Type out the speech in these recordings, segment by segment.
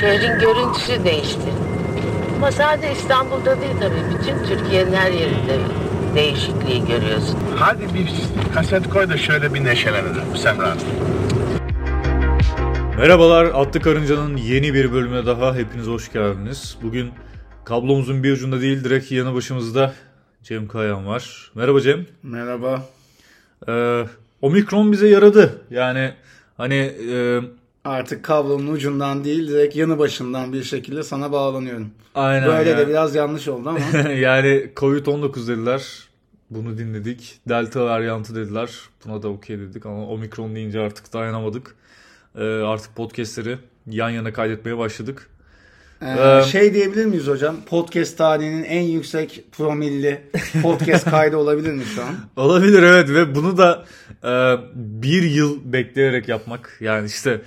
Şehrin görüntüsü değişti. Ama sadece İstanbul'da değil tabii. Bütün Türkiye'nin her yerinde değişikliği görüyorsun. Hadi bir kaset koy da şöyle bir neşelenelim Semra. Merhabalar, Atlı Karınca'nın yeni bir bölümüne daha hepiniz hoş geldiniz. Bugün kablomuzun bir ucunda değil, direkt yanı başımızda Cem Kayan var. Merhaba Cem. Merhaba. Ee, Omikron bize yaradı. Yani hani e, Artık kablonun ucundan değil direkt yanı başından bir şekilde sana bağlanıyorum. aynen Böyle yani, de biraz yanlış oldu ama. yani Covid-19 dediler. Bunu dinledik. Delta varyantı dediler. Buna da okey dedik ama Omikron deyince artık dayanamadık. Ee, artık podcastleri yan yana kaydetmeye başladık. Ee, Ee, şey diyebilir miyiz hocam? Podcast tarihinin en yüksek promilli podcast kaydı olabilir mi şu an? Olabilir evet ve bunu da e, bir yıl bekleyerek yapmak yani işte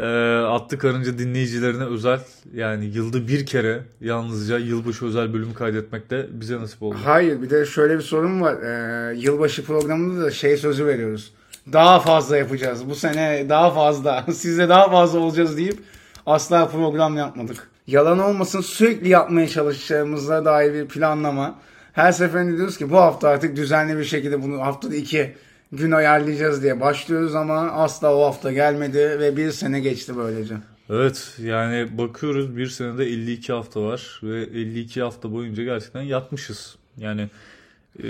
e, Atlı Karınca dinleyicilerine özel yani yılda bir kere yalnızca yılbaşı özel bölümü kaydetmek de bize nasip oldu. Hayır bir de şöyle bir sorun var. Ee, yılbaşı programında da şey sözü veriyoruz. Daha fazla yapacağız. Bu sene daha fazla. Sizle daha fazla olacağız deyip asla program yapmadık. Yalan olmasın sürekli yapmaya çalışacağımıza dair bir planlama. Her seferinde diyoruz ki bu hafta artık düzenli bir şekilde bunu haftada iki gün ayarlayacağız diye başlıyoruz ama asla o hafta gelmedi ve bir sene geçti böylece. Evet yani bakıyoruz bir senede 52 hafta var ve 52 hafta boyunca gerçekten yatmışız. Yani e,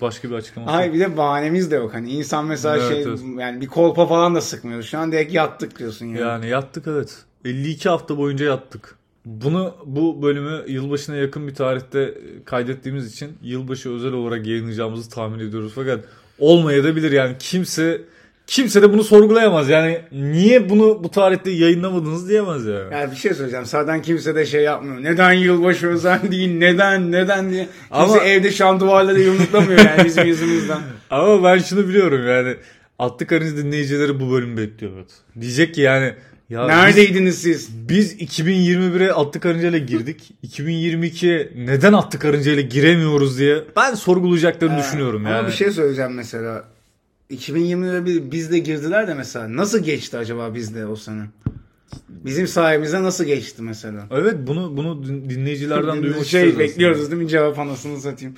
başka bir açıklaması. Hayır bir de bahanemiz de yok. Hani insan mesela Evet, şey evet. yani bir kolpa falan da sıkmıyoruz. Şu an direkt yattık diyorsun yani. Yani yattık evet. 52 hafta boyunca yattık. Bunu bu bölümü yılbaşına yakın bir tarihte kaydettiğimiz için yılbaşı özel olarak yayınlayacağımızı tahmin ediyoruz. Fakat olmayabilir yani kimse kimse de bunu sorgulayamaz. Yani niye bunu bu tarihte yayınlamadınız diyemez yani. Yani bir şey söyleyeceğim. Zaten kimse de şey yapmıyor. Neden yılbaşı özel değil? Neden? Neden diye. Kimse Ama- evde şam duvarları yumruklamıyor yani bizim yüzümüzden. Ama ben şunu biliyorum yani Atlı Karınca dinleyicileri bu bölümü bekliyor. Diyecek ki yani ya biz- Neredeydiniz siz? Biz 2021'e Atlı Karınca ile girdik. 2022'ye neden Atlı Karınca ile giremiyoruz diye ben sorgulayacaklarını düşünüyorum yani. Ama bir şey söyleyeceğim mesela. 2020'de bir bizde girdiler de mesela. Nasıl geçti acaba bizde o sene? Bizim sayemizde nasıl geçti mesela? Evet bunu bunu din- dinleyicilerden duymak şey istiyoruz bekliyoruz aslında. değil mi cevap anasını satayım.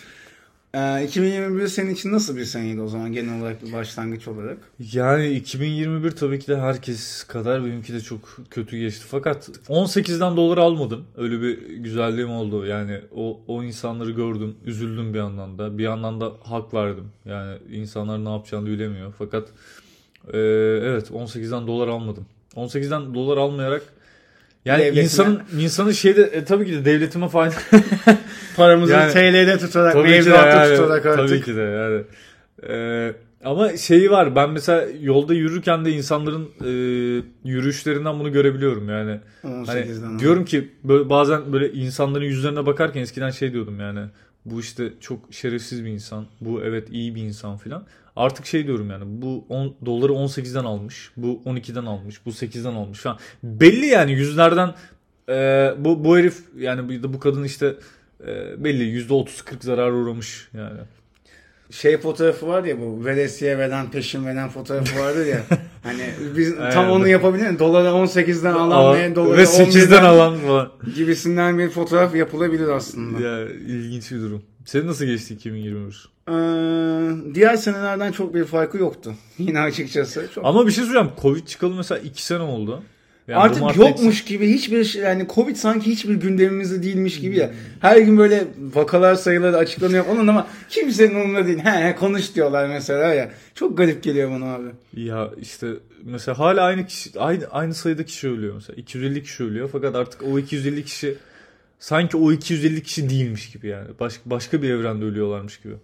Ee, 2021 senin için nasıl bir seneydi o zaman genel olarak bir başlangıç olarak? Yani 2021 tabii ki de herkes kadar benimki de çok kötü geçti. Fakat 18'den dolar almadım. Öyle bir güzelliğim oldu. Yani o, o insanları gördüm. Üzüldüm bir yandan da. Bir yandan da hak verdim. Yani insanlar ne yapacağını bilemiyor. Fakat e, evet 18'den dolar almadım. 18'den dolar almayarak yani Devletine. insanın insanın şeyde e, tabii ki de devletime fayda Paramızı Yani- TL'de tutarak, mevduatta yani, tutarak artık. Tabii ki de yani. Ee, ama şeyi var ben mesela yolda yürürken de insanların e, yürüyüşlerinden bunu görebiliyorum yani. Hani 18'den. diyorum ki böyle bazen böyle insanların yüzlerine bakarken eskiden şey diyordum yani. Bu işte çok şerefsiz bir insan. Bu evet iyi bir insan filan. Artık şey diyorum yani bu 10 doları 18'den almış. Bu 12'den almış. Bu 8'den almış falan. Belli yani yüzlerden e, bu bu herif yani bu, kadın işte e, belli %30-40 zarar uğramış yani. Şey fotoğrafı var ya bu veresiye veren peşin veren fotoğrafı vardır ya. hani biz tam onu yapabilir? Doları 18'den alan ve doları ve 8'den 11'den alan falan. gibisinden bir fotoğraf yapılabilir aslında. Ya ilginç bir durum. Senin nasıl geçti 2021? Ee, diğer senelerden çok bir farkı yoktu. Yine açıkçası. Çok Ama bir şey söyleyeceğim. Covid çıkalı mesela 2 sene oldu. Yani Artık yokmuş gibi hiçbir şey yani Covid sanki hiçbir gündemimizde değilmiş gibi ya. Her gün böyle vakalar sayıları açıklanıyor onun ama kimsenin umurunda değil. He, he konuş diyorlar mesela ya. Çok garip geliyor bana abi. Ya işte mesela hala aynı kişi aynı aynı sayıda kişi ölüyor mesela. 250 kişi ölüyor fakat artık o 250 kişi sanki o 250 kişi değilmiş gibi yani. Başka başka bir evrende ölüyorlarmış gibi.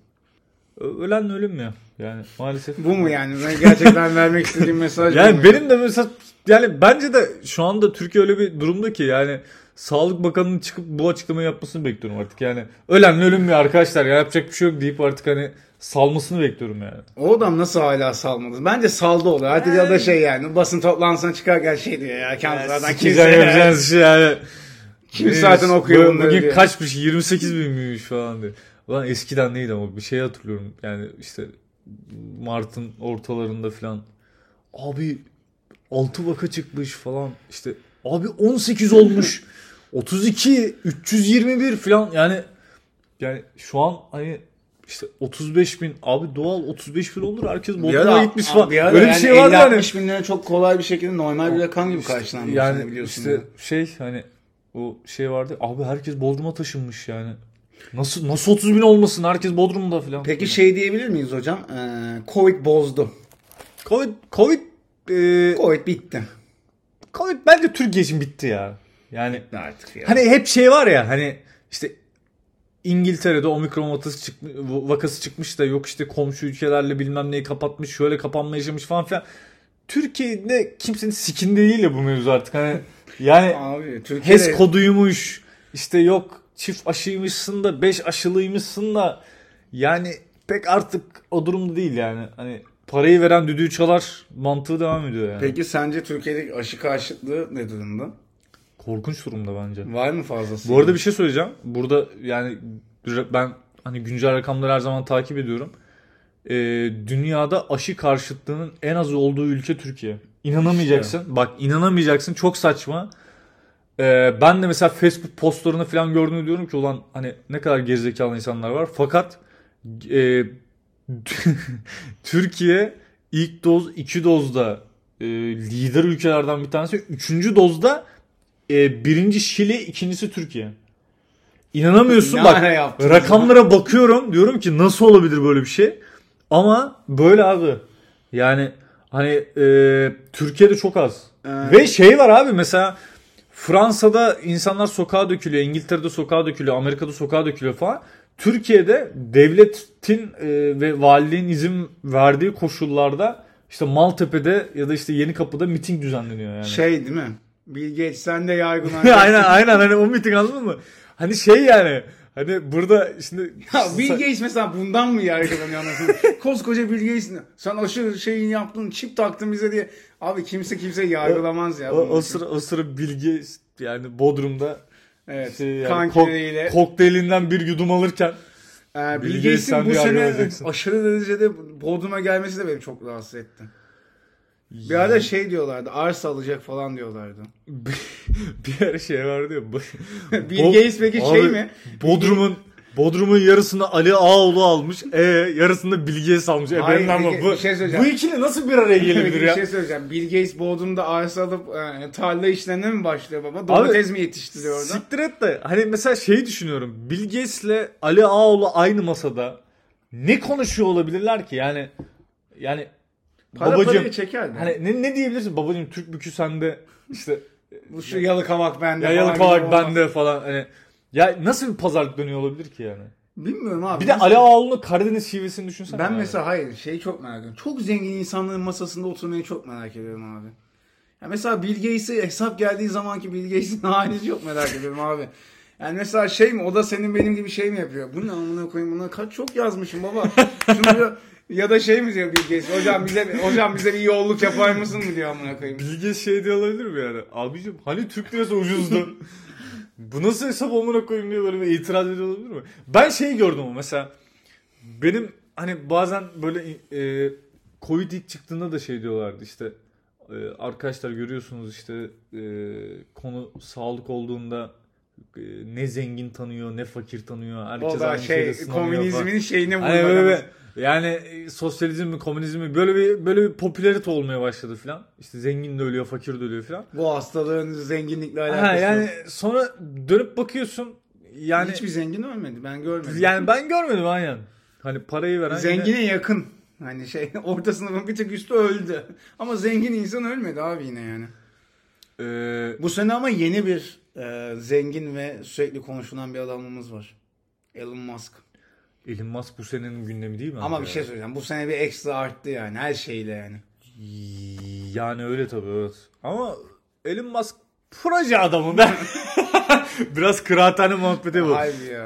Ölen ölüm ya. Yani maalesef. Bu mu yani? Ben gerçekten vermek istediğim mesaj Yani mu? benim de mesela yani bence de şu anda Türkiye öyle bir durumda ki yani Sağlık Bakanı'nın çıkıp bu açıklamayı yapmasını bekliyorum artık. Yani ölen ölüm mü arkadaşlar ya yapacak bir şey yok deyip artık hani salmasını bekliyorum yani. O adam nasıl hala salmadı? Bence saldı olur. Hadi ya da şey yani basın toplantısına çıkarken şey diyor ya. Kanserden Sikeceğim kimse, yapacağınız şey yani. kim zaten okuyor Bu- bunları Bugün diyor. kaçmış 28 binmiş falan diye. Ulan eskiden neydi ama bir şey hatırlıyorum. Yani işte Mart'ın ortalarında falan. Abi 6 vaka çıkmış falan. İşte Abi 18 olmuş. 32, 321 falan yani yani şu an hani işte 35 bin abi doğal 35 bin olur herkes Bodrum'a gitmiş falan. bir Öyle bir yani şey var yani. 50-60 bin lira çok kolay bir şekilde normal bir rakam gibi karşılanmış. Yani biliyorsun. işte ya. şey hani o şey vardı abi herkes Bodrum'a taşınmış yani. Nasıl nasıl 30 bin olmasın herkes Bodrum'da falan. Peki şey diyebilir miyiz hocam? Ee, Covid bozdu. Covid Covid e, Covid bitti. Covid bence Türkiye için bitti ya. Yani Artık ya. Hani hep şey var ya hani işte İngiltere'de omikron vakası, çıkmış, vakası çıkmış da yok işte komşu ülkelerle bilmem neyi kapatmış şöyle kapanma yaşamış falan filan. Türkiye'de kimsenin sikinde değil ya bu mevzu artık. Hani yani Abi Türkiye'de HES koduymuş işte yok çift aşıymışsın da 5 aşılıymışsın da yani pek artık o durumda değil yani. Hani parayı veren düdüğü çalar mantığı devam ediyor yani. Peki sence Türkiye'deki aşı karşıtlığı ne durumda? Korkunç durumda bence. Var mı fazlası? Bu arada bir şey söyleyeceğim. Burada yani ben hani güncel rakamları her zaman takip ediyorum. Ee, dünyada aşı karşıtlığının en az olduğu ülke Türkiye. İnanamayacaksın. Bak inanamayacaksın. Çok saçma. Ee, ben de mesela Facebook postlarını falan gördüğümde diyorum ki ulan hani ne kadar gerizekalı insanlar var. Fakat e, Türkiye ilk doz iki dozda e, lider ülkelerden bir tanesi. Üçüncü dozda e, birinci Şili, ikincisi Türkiye. İnanamıyorsun Ne bak. Rakamlara bakıyorum diyorum ki nasıl olabilir böyle bir şey? Ama böyle abi. Yani hani e, Türkiye'de çok az. Ee, Ve şey var abi mesela Fransa'da insanlar sokağa dökülüyor, İngiltere'de sokağa dökülüyor, Amerika'da sokağa dökülüyor falan. Türkiye'de devletin e, ve valiliğin izin verdiği koşullarda işte Maltepe'de ya da işte Yenikapı'da miting düzenleniyor yani. Şey değil mi? Bill Gates sen de yargılan. aynen aynen hani o miting anladın mı? Hani şey yani hani burada şimdi Ya Bill Gates mesela bundan mı yargılanıyor anasını? Koskoca Bill Gates sen aşı şeyini yaptın, çip taktın bize diye. Abi kimse kimse yargılamaz ya. o, o için. sıra o sıra Bilge yani Bodrum'da Evet. şey yani kok- kokteylinden bir yudum alırken Ee, Bill Bill Gates Gates'in bu sene aşırı derecede Bodrum'a gelmesi de beni çok rahatsız etti. Bir ara şey diyorlardı, arsa alacak falan diyorlardı. bir ara şey vardı ya. Bill Gates peki şey Abi, mi? Bodrum'un Bodrum'un yarısını Ali Ağoğlu almış. E yarısını Bill Gates almış. E Hayır, benim ama bir- bu, bir şey bu ikili nasıl bir araya gelebilir bir ya? şey söyleyeceğim. Bill Gates Bodrum'da arsa alıp e, tarla işlerine mi başlıyor baba? Domates mi yetiştiriyor orada? Siktir et de hani mesela şeyi düşünüyorum. Bill Gates'le Ali Ağoğlu aynı masada ne konuşuyor olabilirler ki? Yani yani Para babacım parayı çeker mi? hani ne, ne diyebilirsin babacım Türk bükü sende işte Bu şu yalı kavak bende kavak olmaz. bende falan hani ya nasıl bir pazarlık dönüyor olabilir ki yani? Bilmiyorum abi. Bir de Ali Ağoğlu'nun Karadeniz şivesini düşünsene. Ben abi. mesela hayır şeyi çok merak ediyorum. Çok zengin insanların masasında oturmayı çok merak ediyorum abi. Ya mesela Bill Gates'e hesap geldiği zamanki Bill Gates'in halini çok merak ediyorum abi. Yani mesela şey mi o da senin benim gibi şey mi yapıyor? Bu ne amına koyayım buna kaç çok yazmışım baba. Şunu ya da şey mi diyor Bill Gates? Hocam bize hocam bize bir yolluk yapar mısın mı diyor amına koyayım. Bilge şey diye olabilir mi yani? Abicim hani Türk lirası ucuzdu. Bu nasıl hesap amına koyayım diye böyle bir itiraz ediyor olabilir mi? Ben şey gördüm ama mesela benim hani bazen böyle e, Covid ilk çıktığında da şey diyorlardı işte e, arkadaşlar görüyorsunuz işte e, konu sağlık olduğunda e, ne zengin tanıyor ne fakir tanıyor. Herkes O da aynı şey sınanıyor falan. komünizmin şeyine Hani böyle ama. bir- yani e, sosyalizm mi komünizm mi böyle bir böyle bir popülarite olmaya başladı filan. İşte zengin de ölüyor, fakir de ölüyor filan. Bu hastalığın zenginlikle alakası Ha yok. yani sonra dönüp bakıyorsun yani Hiçbir zengin ölmedi ben görmedim. yani ben görmedim aynen. Hani parayı veren Zengine yine- yakın. Hani şey orta sınıfın bir tık üstü öldü. Ama zengin insan ölmedi abi yine yani. Ee, Bu sene ama yeni bir e, zengin ve sürekli konuşulan bir adamımız var. Elon Musk. Elon Musk bu senenin gündemi değil mi? Ama abi bir şey söyleyeceğim. Bu sene bir ekstra arttı yani. Her şeyle yani. Yani öyle tabii evet. Ama Elon Musk proje adamı ben. Biraz kıraathane muhabbeti bu.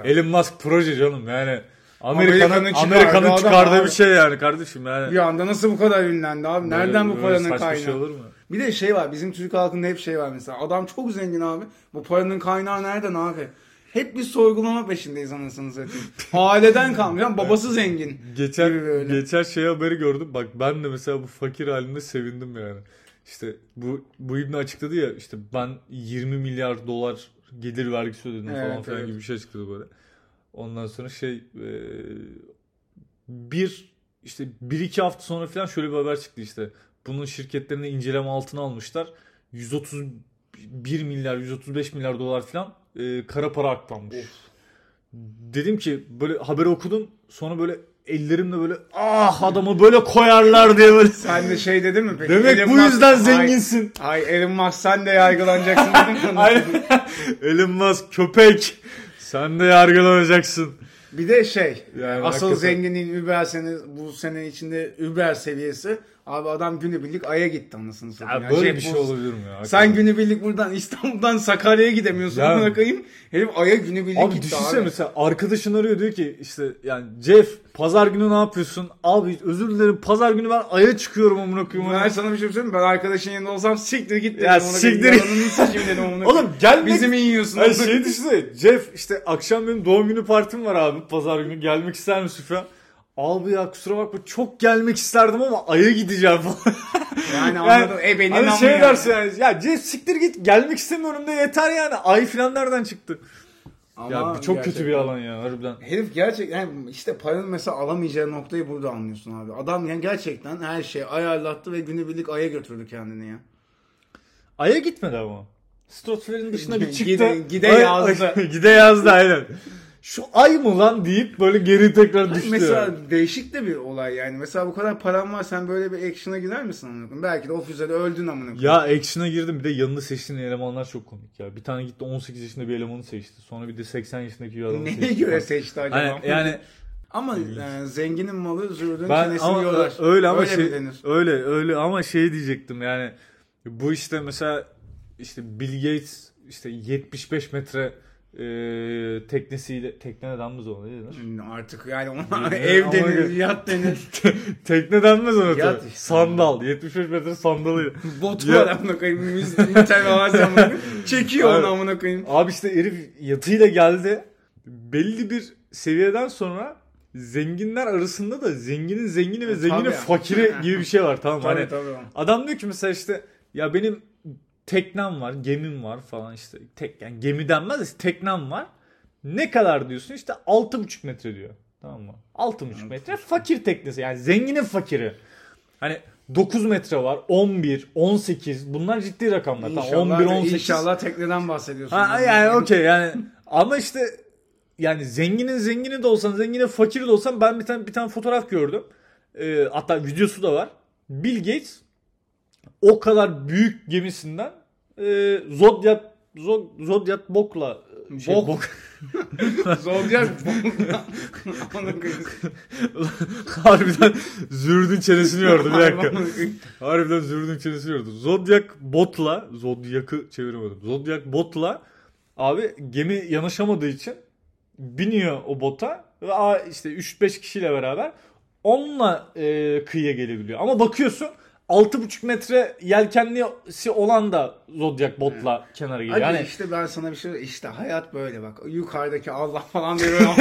Elon Musk proje canım yani. Amerika'nın Amerika'nın Amerika'nın çıkardığı bir şey yani kardeşim yani. Bir anda nasıl bu kadar ünlendi abi? Nereden bu Böyle paranın kaynağı? şey olur mu? Bir de şey var. Bizim Türk halkında hep şey var mesela. Adam çok zengin abi. Bu paranın kaynağı nereden abi? Hep bir sorgulama peşindeyiz anasını satayım. Aileden. Yani babası zengin. Geçen geçen şey haberi gördüm. Bak ben de mesela bu fakir halinde sevindim yani. işte bu bu İbni açıkladı ya işte ben 20 milyar dolar gelir vergisi ödedim Evet, falan filan evet. gibi bir şey açıkladı böyle. Ondan sonra şey e, bir işte bir iki hafta sonra falan şöyle bir haber çıktı işte. Bunun şirketlerini inceleme altına almışlar. 131 milyar 135 milyar dolar falan e, kara para aklanmış. Dedim ki böyle haberi okudum sonra böyle ellerimle böyle ah adamı böyle koyarlar diye böyle. Sen de şey dedin mi peki? Demek Elon bu Musk- yüzden Ay- zenginsin. Ay, Elon Musk sen de yargılanacaksın dedim mi? Elon Musk köpek. Sen de yargılanacaksın. Bir de şey Yani asıl hakikaten. zenginliğin Uber sene bu sene içinde Uber seviyesi abi adam günübirlik Ay'a gitti anasını satayım. Ya Ya böyle Jeff bir şey olabilir mi ya? Sen günübirlik buradan İstanbul'dan Sakarya'ya gidemiyorsun. Ya- Ya. Bakayım. Herif Ay'a günübirlik Abi gitti düşünsene abi. mesela arkadaşın arıyor diyor ki işte yani Jeff pazar günü ne yapıyorsun? Abi özür dilerim pazar günü ben aya çıkıyorum amına koyayım. Ben sana bir şey söyleyeyim? Ben arkadaşın yanında olsam siktir git dedim. Ya siktir git. Dedim. Ona. Oğlum gelmek... Bizi mi yiyorsun? Ay şey düşünsene Jeff işte akşam benim doğum günü partim var abi pazar günü gelmek ister misin falan. Abi ya kusura bakma çok gelmek isterdim ama aya gideceğim falan. Yani anladım. E benim hani ama şey yani. dersin yani ya Jeff siktir git gelmek istemiyorum da yeter yani. Ay falan nereden çıktı? Ama ya çok kötü bir alan ya harbiden. Herif gerçekten yani işte paranın mesela alamayacağı noktayı burada anlıyorsun abi. Adam yani gerçekten her şeyi ayarlattı ve günübirlik aya götürdü kendini ya. Aya gitmedi ama. Stratosferin dışına bir çıktı. Gide- gide Ay- yazdı. gide yazdı aynen. Şu ay mı lan deyip böyle geri tekrar düştü. Mesela yani. değişik de bir olay yani. Mesela bu kadar paran var sen böyle bir action'a gider misin amına koyayım? Belki de o füzede öldün amına koyayım. Ya action'a girdim bir de yanında seçtiğin elemanlar çok komik ya. Bir tane gitti 18 yaşında bir elemanı seçti. Sonra bir de 80 yaşındaki bir adamı Neye seçti. göre seçti acaba? Hani, yani Ama e, zenginin malı zürdün ben çenesini ama yorar. öyle ama öyle şey öyle öyle ama şey diyecektim yani bu işte mesela işte Bill Gates işte 75 metre e, teknesiyle tekne mi zor değil mi? Artık yani ona Ama- ev denir, yat denir. tekne denmez ona tabii. işte. Sandal 75 metre sandalıyla. Botu Ya- var amına koyayım. Mütevazı. Çekiyor onu amına koyayım. Abi işte herif yatıyla geldi. Belli bir seviyeden sonra zenginler arasında da zenginin zengini ve E, zenginin tabii. fakiri gibi bir şey var tamam mı? Tabii Hani tabii. adam diyor ki mesela işte ya benim teknem var, gemim var falan işte. Tek yani gemi denmez de teknem var. Ne kadar diyorsun? İşte 6,5 metre diyor. Tamam mı? 6,5 metre fakir teknesi. Yani zenginin fakiri. Hani 9 metre var, 11, 18 bunlar ciddi rakamlar. Tamam, İnşallah, 11, 18. inşallah tekneden bahsediyorsun. Ha, yani okey yani ama işte yani zenginin zengini de olsan zenginin fakiri de olsan ben bir tane bir tane fotoğraf gördüm. Ee, hatta videosu da var. Bill Gates o kadar büyük gemisinden e, Zodiac Zod, Zodiac Bok'la şey, Bok. bok. Amına koyayım. Harbiden zürdün çenesini yordu bir dakika. Harbiden zürdün çenesini yordu. Zodiac botla Zodiac'ı çeviremedim. Zodiac botla abi gemi yanaşamadığı için biniyor o bota ve işte 3-5 kişiyle beraber onunla e, kıyıya gelebiliyor. Ama bakıyorsun 6,5 metre yelkenlisi olan da Zodiac botla kenara geliyor. Hadi Yani işte ben sana bir şey işte hayat böyle bak. Yukarıdaki Allah falan diyor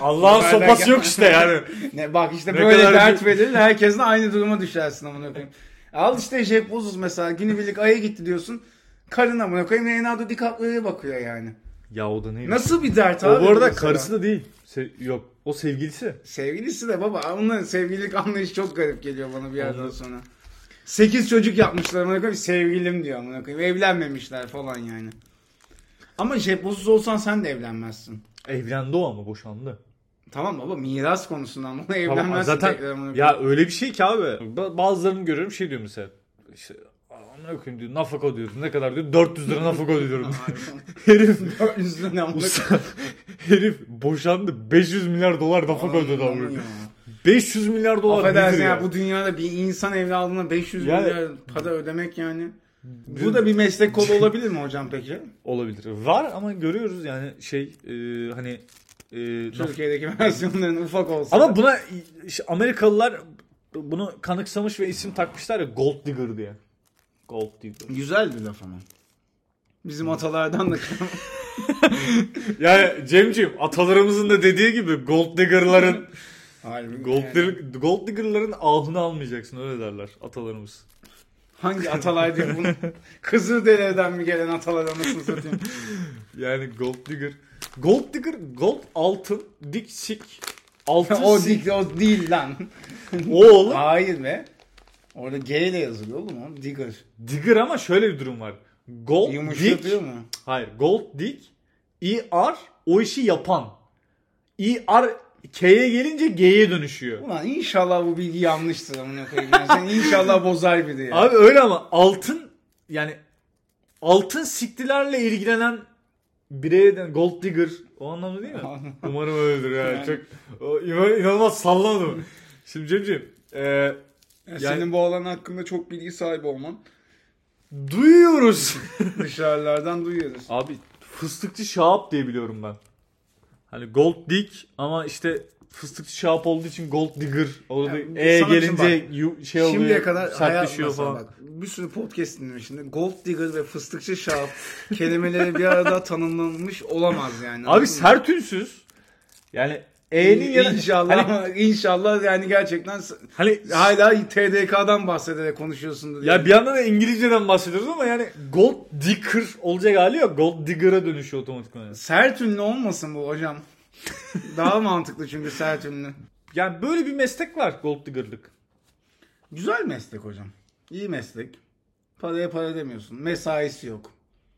Allah'ın sopası yok işte yani. ne bak işte Ne böyle dert verir herkes de aynı duruma düşersin amına koyayım. Al işte Jeff Bezos mesela günübirlik aya gitti diyorsun. Karın amına koyayım Leonardo DiCaprio'ya bakıyor yani. Ya o da neymiş? Nasıl bir dert O abi? bu arada mesela? karısı da değil. Se- yok. O sevgilisi. Sevgilisi de baba. Onların sevgililik anlayışı çok garip geliyor bana bir yerden sonra. 8 çocuk yapmışlar amına koyayım sevgilim diyor amına koyayım. Evlenmemişler falan yani. Ama Bezos olsan sen de evlenmezsin. Evlendi o ama boşandı. Tamam baba miras konusundan bunu Tamam, evlenmezsin zaten tekrar amına koyayım. ya öyle bir şey ki abi. Ba- Bazılarını görüyorum şey diyor mesela. İşte amına koyayım diyor. Nafaka ödüyordu. Ne kadar diyor? 400 lira nafaka ödüyorum. herif 400 lira amına usta, herif boşandı. 500 milyar dolar nafaka koyayım. ödedi Aman abi. Ya. 500 milyar dolar Affedersin ya ya? bu dünyada bir insan evladına 500 Yani- milyar para ödemek yani. Bu da bir meslek kolu olabilir mi hocam peki? Olabilir. Var ama görüyoruz yani şey e, hani e, Türkiye'deki versiyonların ufak olsa. ama buna işte Amerikalılar bunu kanıksamış ve isim takmışlar ya Gold Digger diye. Gold Digger. Güzel bir laf ama. Bizim atalardan da Yani Cemciğim atalarımızın da dediği gibi Gold Digger'ların Harbi Gold, yani. Digger- Gold Digger'ların ahını almayacaksın öyle derler atalarımız. Hangi Atalay diyor bunu? Kızılderili'den mi gelen Atalay anasını satayım. Yani Gold Digger. Gold Digger, Gold altın, dik sik, altın o, sik. değil, o değil lan. O oğlum. Hayır be. Orada G ile yazılıyor oğlum o. Digger. Digger ama şöyle bir durum var. Gold dik. Yumuşatıyor mu? Hayır. Gold dik. ER o işi yapan. ER K'ye gelince G'ye dönüşüyor. Ulan inşallah bu bilgi yanlıştır amına koyayım. Yani sen inşallah bozar biri ya. Abi öyle ama altın yani altın siktilerle ilgilenen bireye de gold digger o anlamda değil mi? Umarım öyledir ya. Yani. Çok o, inan- inanılmaz sallamadım. Şimdi Cemciğim e, Ya yani- Senin bu alan hakkında çok bilgi sahibi olman. duyuyoruz. Dışarılardan duyuyoruz. Abi fıstıkçı Şahap diye biliyorum ben. Hani gold dig ama işte fıstıkçı Şahap olduğu için gold digger. Orada Yani E gelince yu- şey oluyor. Şimdiye kadar sertleşiyor falan. bak bir sürü podcast dinlemişim. Gold digger ve fıstıkçı şahap kelimeleri bir arada tanımlanmış olamaz yani. Abi Anladın mı? sert ünsüz. Yani E'nin yanı İnşallah Hani, inşallah yani gerçekten hani hala TDK'dan bahsederek konuşuyorsundur. ya yani. bir yandan da İngilizceden bahsediyoruz ama yani gold digger olacak hali yok. Gold digger'a dönüşüyor otomatikman. Yani. Sert ünlü olmasın bu hocam. Daha mantıklı çünkü sert ünlü. yani böyle bir meslek var gold digger'lık. Güzel meslek hocam. İyi meslek. Paraya para demiyorsun. Mesaisi yok.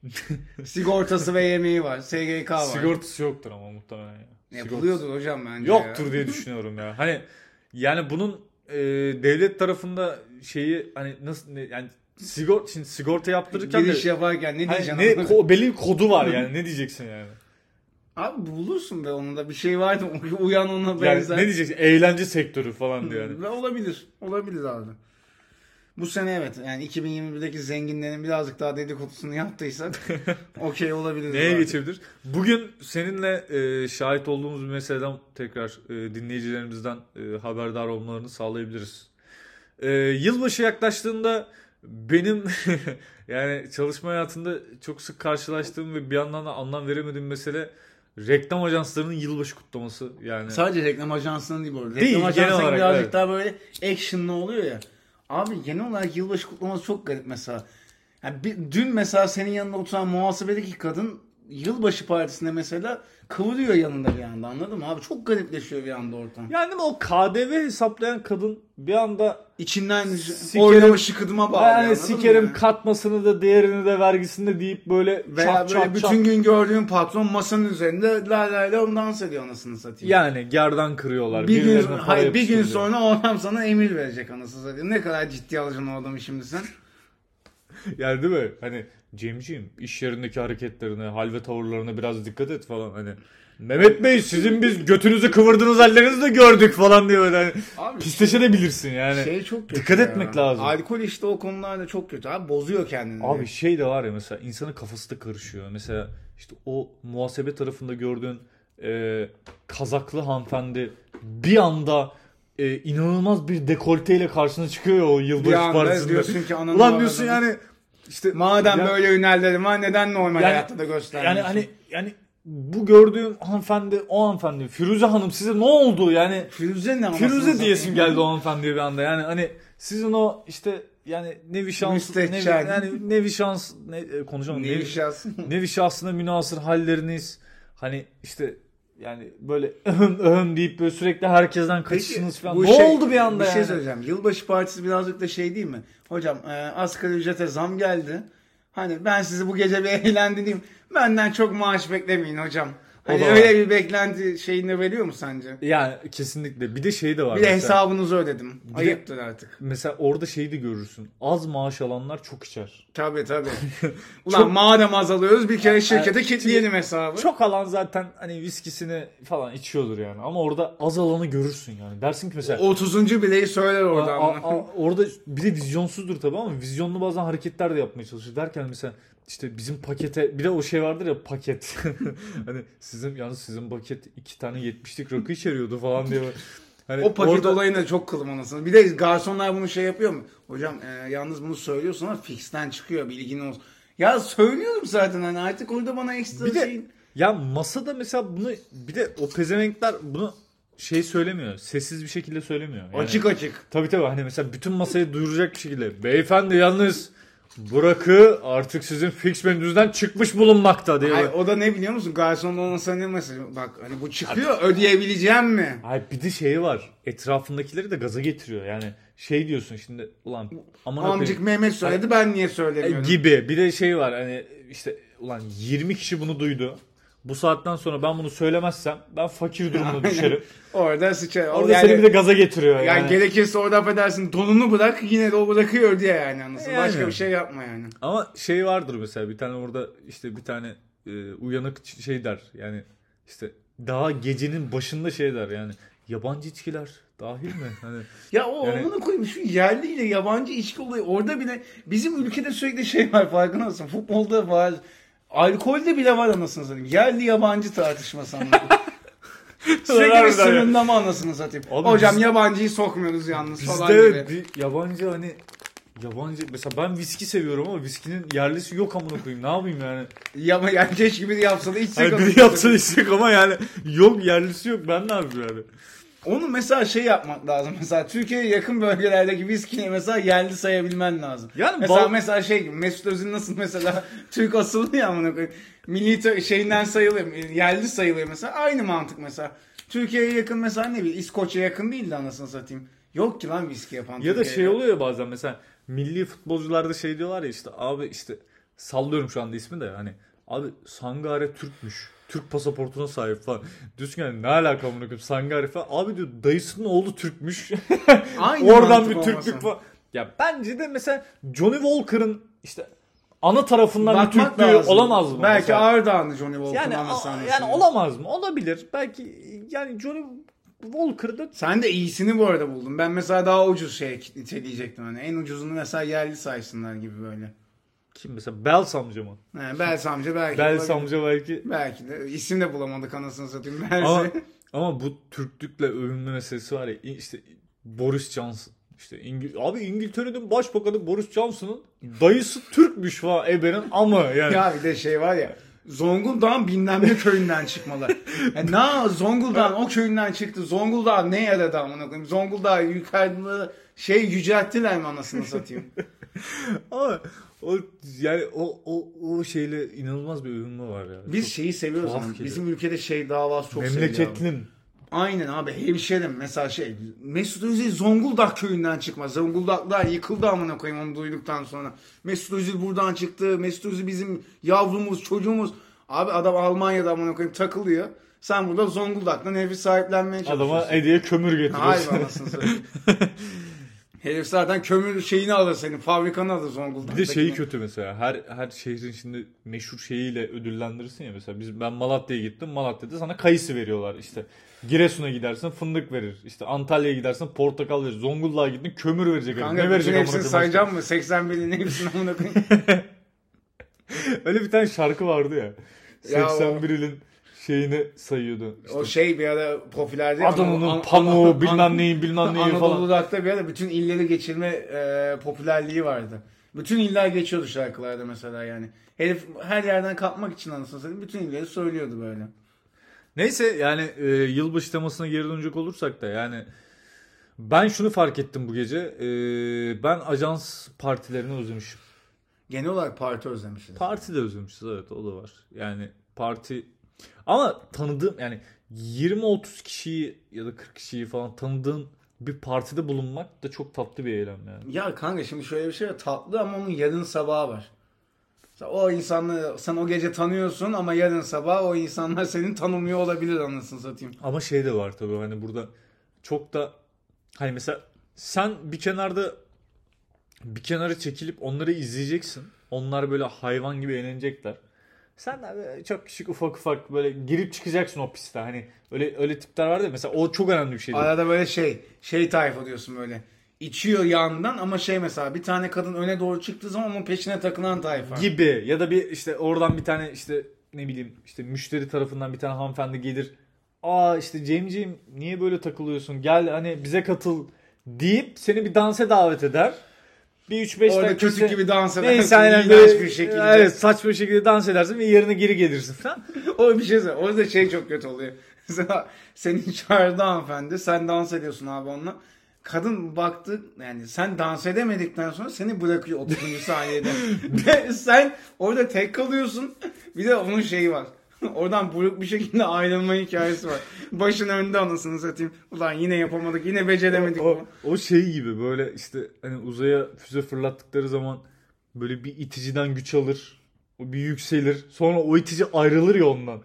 Sigortası ve yemeği var. SGK var. Sigortası yoktur ama muhtemelen ya. Yapılıyordur hocam bence Yoktur ya. diye düşünüyorum ya. Hani yani bunun e, devlet tarafında şeyi hani nasıl ne, yani sigor şimdi sigorta yaptırırken Giriş de yaparken ne hani diyeceksin? ne ona? ko- belli bir kodu var yani ne diyeceksin yani? Abi bulursun be onun da bir şey vardı uyan ona Yani benzer. ne diyeceksin? Eğlence sektörü falan diyor yani. Olabilir. Olabilir abi. Bu sene evet yani 2021'deki zenginlerin birazcık daha dedikodusunu yaptıysak okey olabilir. Neye abi. geçebilir? Bugün seninle e, şahit olduğumuz bir meseleden tekrar e, dinleyicilerimizden e, haberdar olmalarını sağlayabiliriz. E, yılbaşı yaklaştığında benim yani çalışma hayatında çok sık karşılaştığım ve bir yandan da anlam veremediğim mesele reklam ajanslarının yılbaşı kutlaması yani. Sadece reklam ajansının değil bu arada. Değil, Reklam genel ajansının birazcık evet. daha böyle actionlı oluyor ya. Abi genel olarak yılbaşı kutlaması çok garip mesela. Yani bir, dün mesela senin yanında oturan muhasebedeki kadın yılbaşı partisinde mesela kıvırıyor yanında bir anda anladın mı abi? Çok garipleşiyor bir anda ortam. yani değil mi o KDV hesaplayan kadın bir anda İçinden Sikerim- oynama şıkıdıma bağlı. yani sikerim yani? katmasını da değerini de vergisini de deyip böyle Veya çat böyle çat bütün çat gün gördüğün patron masanın üzerinde la la la dans ediyor anasını satayım. Yani gerdan kırıyorlar. bir gün, hayır, bir gün sonra o adam sana emir verecek anasını satayım. Ne kadar ciddi alacaksın o adamı şimdi sen? Yani değil mi? Hani Cemciğim iş yerindeki hareketlerine, hal ve tavırlarına biraz dikkat et falan hani. Mehmet Bey sizin biz götünüzü kıvırdığınız hallerinizi de gördük falan diyor böyle. Hani Abi pisleşebilirsin yani. şey çok kötü dikkat ya. etmek lazım. Alkol işte o konularda çok kötü abi bozuyor kendini. Abi şey de var ya mesela insanın kafası da karışıyor. Mesela işte o muhasebe tarafında gördüğün e, kazaklı hanımefendi bir anda e, inanılmaz bir dekolteyle karşına çıkıyor ya o bir yılbaşı anda partisinde. diyorsun ki ananı Ulan diyorsun avradını. yani işte Madem Ya- böyle ünellerim var neden normal Yani- hayatta da göstermiyorsun? Yani hani yani bu gördüğüm hanımefendi o hanımefendi Firuze Hanım size ne oldu? Yani Firuze ne Firuze diyesim geldi o hanımefendiye bir anda. Yani hani sizin o işte yani nevi şans nevi, yani nevi şans ne, e, konuşamam Ne nevi, iş yazsın? nevi şahsına münasır halleriniz hani işte yani böyle öhüm öhüm deyip böyle sürekli herkesten kaçışınız falan. bu Ne şey- oldu bir anda Bir yani? şey söyleyeceğim. Yılbaşı partisi birazcık da şey değil mi? Hocam e, asgari ücrete zam geldi. Hani ben sizi bu gece bir eğlendireyim. Benden çok maaş beklemeyin hocam. Hani da var. öyle bir beklenti şeyini veriyor mu sence? Yani kesinlikle. Bir de şey de var. Bir de mesela. hesabınızı ödedim. de- Ayıptır artık. Mesela orada şeyi de görürsün. Az maaş alanlar çok içer. Tabii tabii. Ulan Çok- madem azalıyoruz bir kere şirkete Yani- kilitleyelim hesabı. Çok alan zaten hani viskisini falan içiyordur yani. Ama orada az alanı görürsün yani. Dersin ki mesela 30. bileği söyler a- oradan. a- a- orada bir de vizyonsuzdur tabii ama vizyonlu bazen hareketler de yapmaya çalışır. Derken mesela işte bizim pakete bir de o şey vardır ya paket. hani sizin yalnız sizin paket iki tane 70'lik rakı içeriyordu falan diye. Hani o paket orada- olayına çok kılım anasını. Bir de garsonlar bunu şey yapıyor mu? Hocam e, yalnız bunu söylüyorsun ama fixten çıkıyor bilgin olsun. Ya söylüyorum zaten hani artık orada bana ekstra Bir de şeyin... ya masada mesela bunu bir de o pezevenkler bunu şey söylemiyor. Sessiz bir şekilde söylemiyor. Yani, Açık açık. Tabii tabii hani mesela bütün masayı duyuracak bir şekilde. Beyefendi yalnız bu rakı artık sizin fix menünüzden çıkmış bulunmakta diye. Hayır, o da ne biliyor musun? Garsonun olmasa ne mesajı? Bak hani bu çıkıyor ödeyebileceğim mi? Hayır bir de şeyi var. Etrafındakileri de gaza getiriyor. Yani şey diyorsun şimdi ulan aman Amcık Mehmet söyledi ben niye söylemiyorum? gibi. Bir de şey var hani işte ulan 20 kişi bunu duydu. Bu saatten sonra ben bunu söylemezsem ben fakir durumuna düşerim. Orada sıçar. Orada yani, seni bir de gaza getiriyor yani. yani gerekirse orada affedersin donunu bırak yine de o bırakıyor diye yani anlasın. Yani. Başka bir şey yapma yani. Ama şey vardır mesela bir tane orada işte bir tane e, uyanık şey der yani işte daha gecenin başında şey der yani yabancı içkiler dahil mi? Hani Ya o Yani- onu koymuş şu yerli ile yabancı içki olayı orada bile bizim ülkede sürekli şey var farkında mısın? Futbolda var. Alkolde bile var anasını satayım. Yerli yabancı tartışması anladın. Sürekli bir sınırlama anasını satayım. Abi Hocam biz- yabancıyı sokmuyoruz yalnız falan bizde gibi. evet bir yabancı hani yabancı mesela ben viski seviyorum ama viskinin yerlisi yok amına koyayım ne yapayım yani. Ya, yani keşke biri yapsa da içsek Hani biri yapsa satayım. içecek ama yani yok yerlisi yok ben ne yapayım yani. Onu mesela şey yapmak lazım. Mesela Türkiye'ye yakın bölgelerdeki viskiyi mesela yerli sayabilmen lazım. Yani mesela bal- mesela şey gibi Mesut Özil nasıl mesela Türk asıllı ya amına koyayım. Milli şeyinden sayılıyor. Yerli sayılıyor mesela. Aynı mantık mesela. Türkiye'ye yakın mesela ne bileyim İskoçya yakın değil de anasını satayım. Yok ki lan viski yapan. Ya da şey oluyor ya bazen mesela milli futbolcularda şey diyorlar ya işte abi işte sallıyorum şu anda ismi de hani abi Sangare Türkmüş. Türk pasaportuna sahip falan. Diyorsun yani ne alaka amına koyayım Sangare falan. Abi diyor dayısının oğlu Türkmüş. Aynı Oradan bir Türklük olmasın. falan. Ya bence de mesela Johnny Walker'ın işte ana tarafından bir Bakmak Türklüğü lazım. olamaz mı? Belki mesela? Ardahanlı Johnny Walker'ın yani, anası a- anasını. yani olamaz mı? Olabilir. Belki yani Johnny Walker'da Sen de iyisini bu arada buldun. Ben mesela daha ucuz şey niteleyecektim. Hani en ucuzunu mesela yerli saysınlar gibi böyle. Kim mesela Bells amca mı? He, Bels amca belki. Olabilir. amca belki Belki de. isim de bulamadık anasını satayım. Belki. Ama, ama bu Türklükle övünme meselesi var ya işte Boris Johnson. İşte İngil abi İngiltere'nin başbakanı Boris Johnson'ın dayısı Türkmüş falan ebenin ama yani. ya bir de şey var ya. Zonguldak'ın bilmem ne köyünden çıkmalı. Yani na Zonguldak'ın o köyünden çıktı. Zonguldak ne yaradı amına koyayım? Zonguldak yukarıda şey yücelttiler mi anasını satayım? Ama o yani o o o şeyle inanılmaz bir övünme var ya. Biz Çok şeyi seviyoruz geliyor. bizim ülkede şey davası çok abi. memleketlim. Aynen abi hemşerim mesela şey Mesut Özil Zonguldak köyünden çıkma. Zonguldaklar yıkıldı amına koyayım onu duyduktan sonra. Mesut Özil buradan çıktı. Mesut Özil bizim yavrumuz, çocuğumuz. Abi adam Almanya'da amına koyayım takılıyor. Sen burada Zonguldak'tan evi sahiplenmeye çalışıyorsun. Adama hediye kömür getiriyorsun. Hayır anasını. Herif zaten kömür şeyini alır senin. Fabrikanı alır Zonguldak'takini. Bir de şeyi kötü mesela. Her her şehrin şimdi meşhur şeyiyle ödüllendirirsin ya mesela. Biz ben Malatya'ya gittim. Malatya'da sana kayısı veriyorlar işte. Giresun'a gidersin fındık verir. İşte Antalya'ya gidersin portakal verir. Zonguldak'a gittin kömür verecek. Kanka ne verecek hepsini sayacağım mı? 81'in hepsini amına koyayım. Öyle bir tane şarkı vardı ya. Ya o- 81 ilin şeyini sayıyordu. İşte O şey bir ara ya, Adana'nın An- pamuğu An- bilmem neyin bilmem neyi falan. Anadolu'da bir ara bütün illeri geçirme e, popülerliği vardı. Bütün iller geçiyordu şarkılarda mesela yani. Herif her yerden kapmak için anasını satayım bütün illeri söylüyordu böyle. Neyse yani e, yılbaşı temasına geri dönecek olursak da yani ben şunu fark ettim bu gece. E, ben ajans partilerini özlemişim. Genel olarak parti özlemişiz. Parti de özlemişiz evet o da var. Yani parti ama tanıdığım yani 20-30 kişiyi ya da 40 kişiyi falan tanıdığın bir partide bulunmak da çok tatlı bir eylem yani. ya kanka şimdi şöyle bir şey var tatlı ama onun yarın sabahı var. O insanları sen o gece tanıyorsun ama yarın sabah o insanlar senin tanımıyor olabilir anasını satayım. Ama şey de var tabii hani burada çok da hani mesela sen bir kenarda bir kenara çekilip onları izleyeceksin. Onlar böyle hayvan gibi eğlenecekler. Sen de böyle çok küçük ufak ufak böyle girip çıkacaksın o piste. Hani öyle öyle tipler var ya mesela o çok önemli bir şeydi. Arada böyle şey, şey tayfa diyorsun böyle. İçiyor yandan ama şey mesela bir tane kadın öne doğru çıktığı zaman onun peşine takılan tayfa. gibi ya da bir işte oradan bir tane işte ne bileyim işte müşteri tarafından bir tane hanımefendi gelir. Aa işte Cemciğim niye böyle takılıyorsun? Gel hani bize katıl deyip seni bir dansa davet eder. Bir 3-5 Orada dakika kötü gibi dans edersin. Neyse aynen böyle, bir şekilde. Evet saçma bir şekilde dans edersin ve yerine geri gelirsin falan. O bir şey söyle. Orada şey çok kötü oluyor. Mesela seni çağırdı hanımefendi. Sen dans ediyorsun abi onunla. Kadın baktı yani sen dans edemedikten sonra seni bırakıyor 30. saniyede. Sen orada tek kalıyorsun. Bir de onun şeyi var. Oradan buruk bir şekilde ayrılma hikayesi var. Başın önünde anasını satayım. Ulan yine yapamadık, yine beceremedik. O, o şey gibi böyle işte hani uzaya füze fırlattıkları zaman böyle bir iticiden güç alır. O bir yükselir. Sonra o itici ayrılır ya ondan.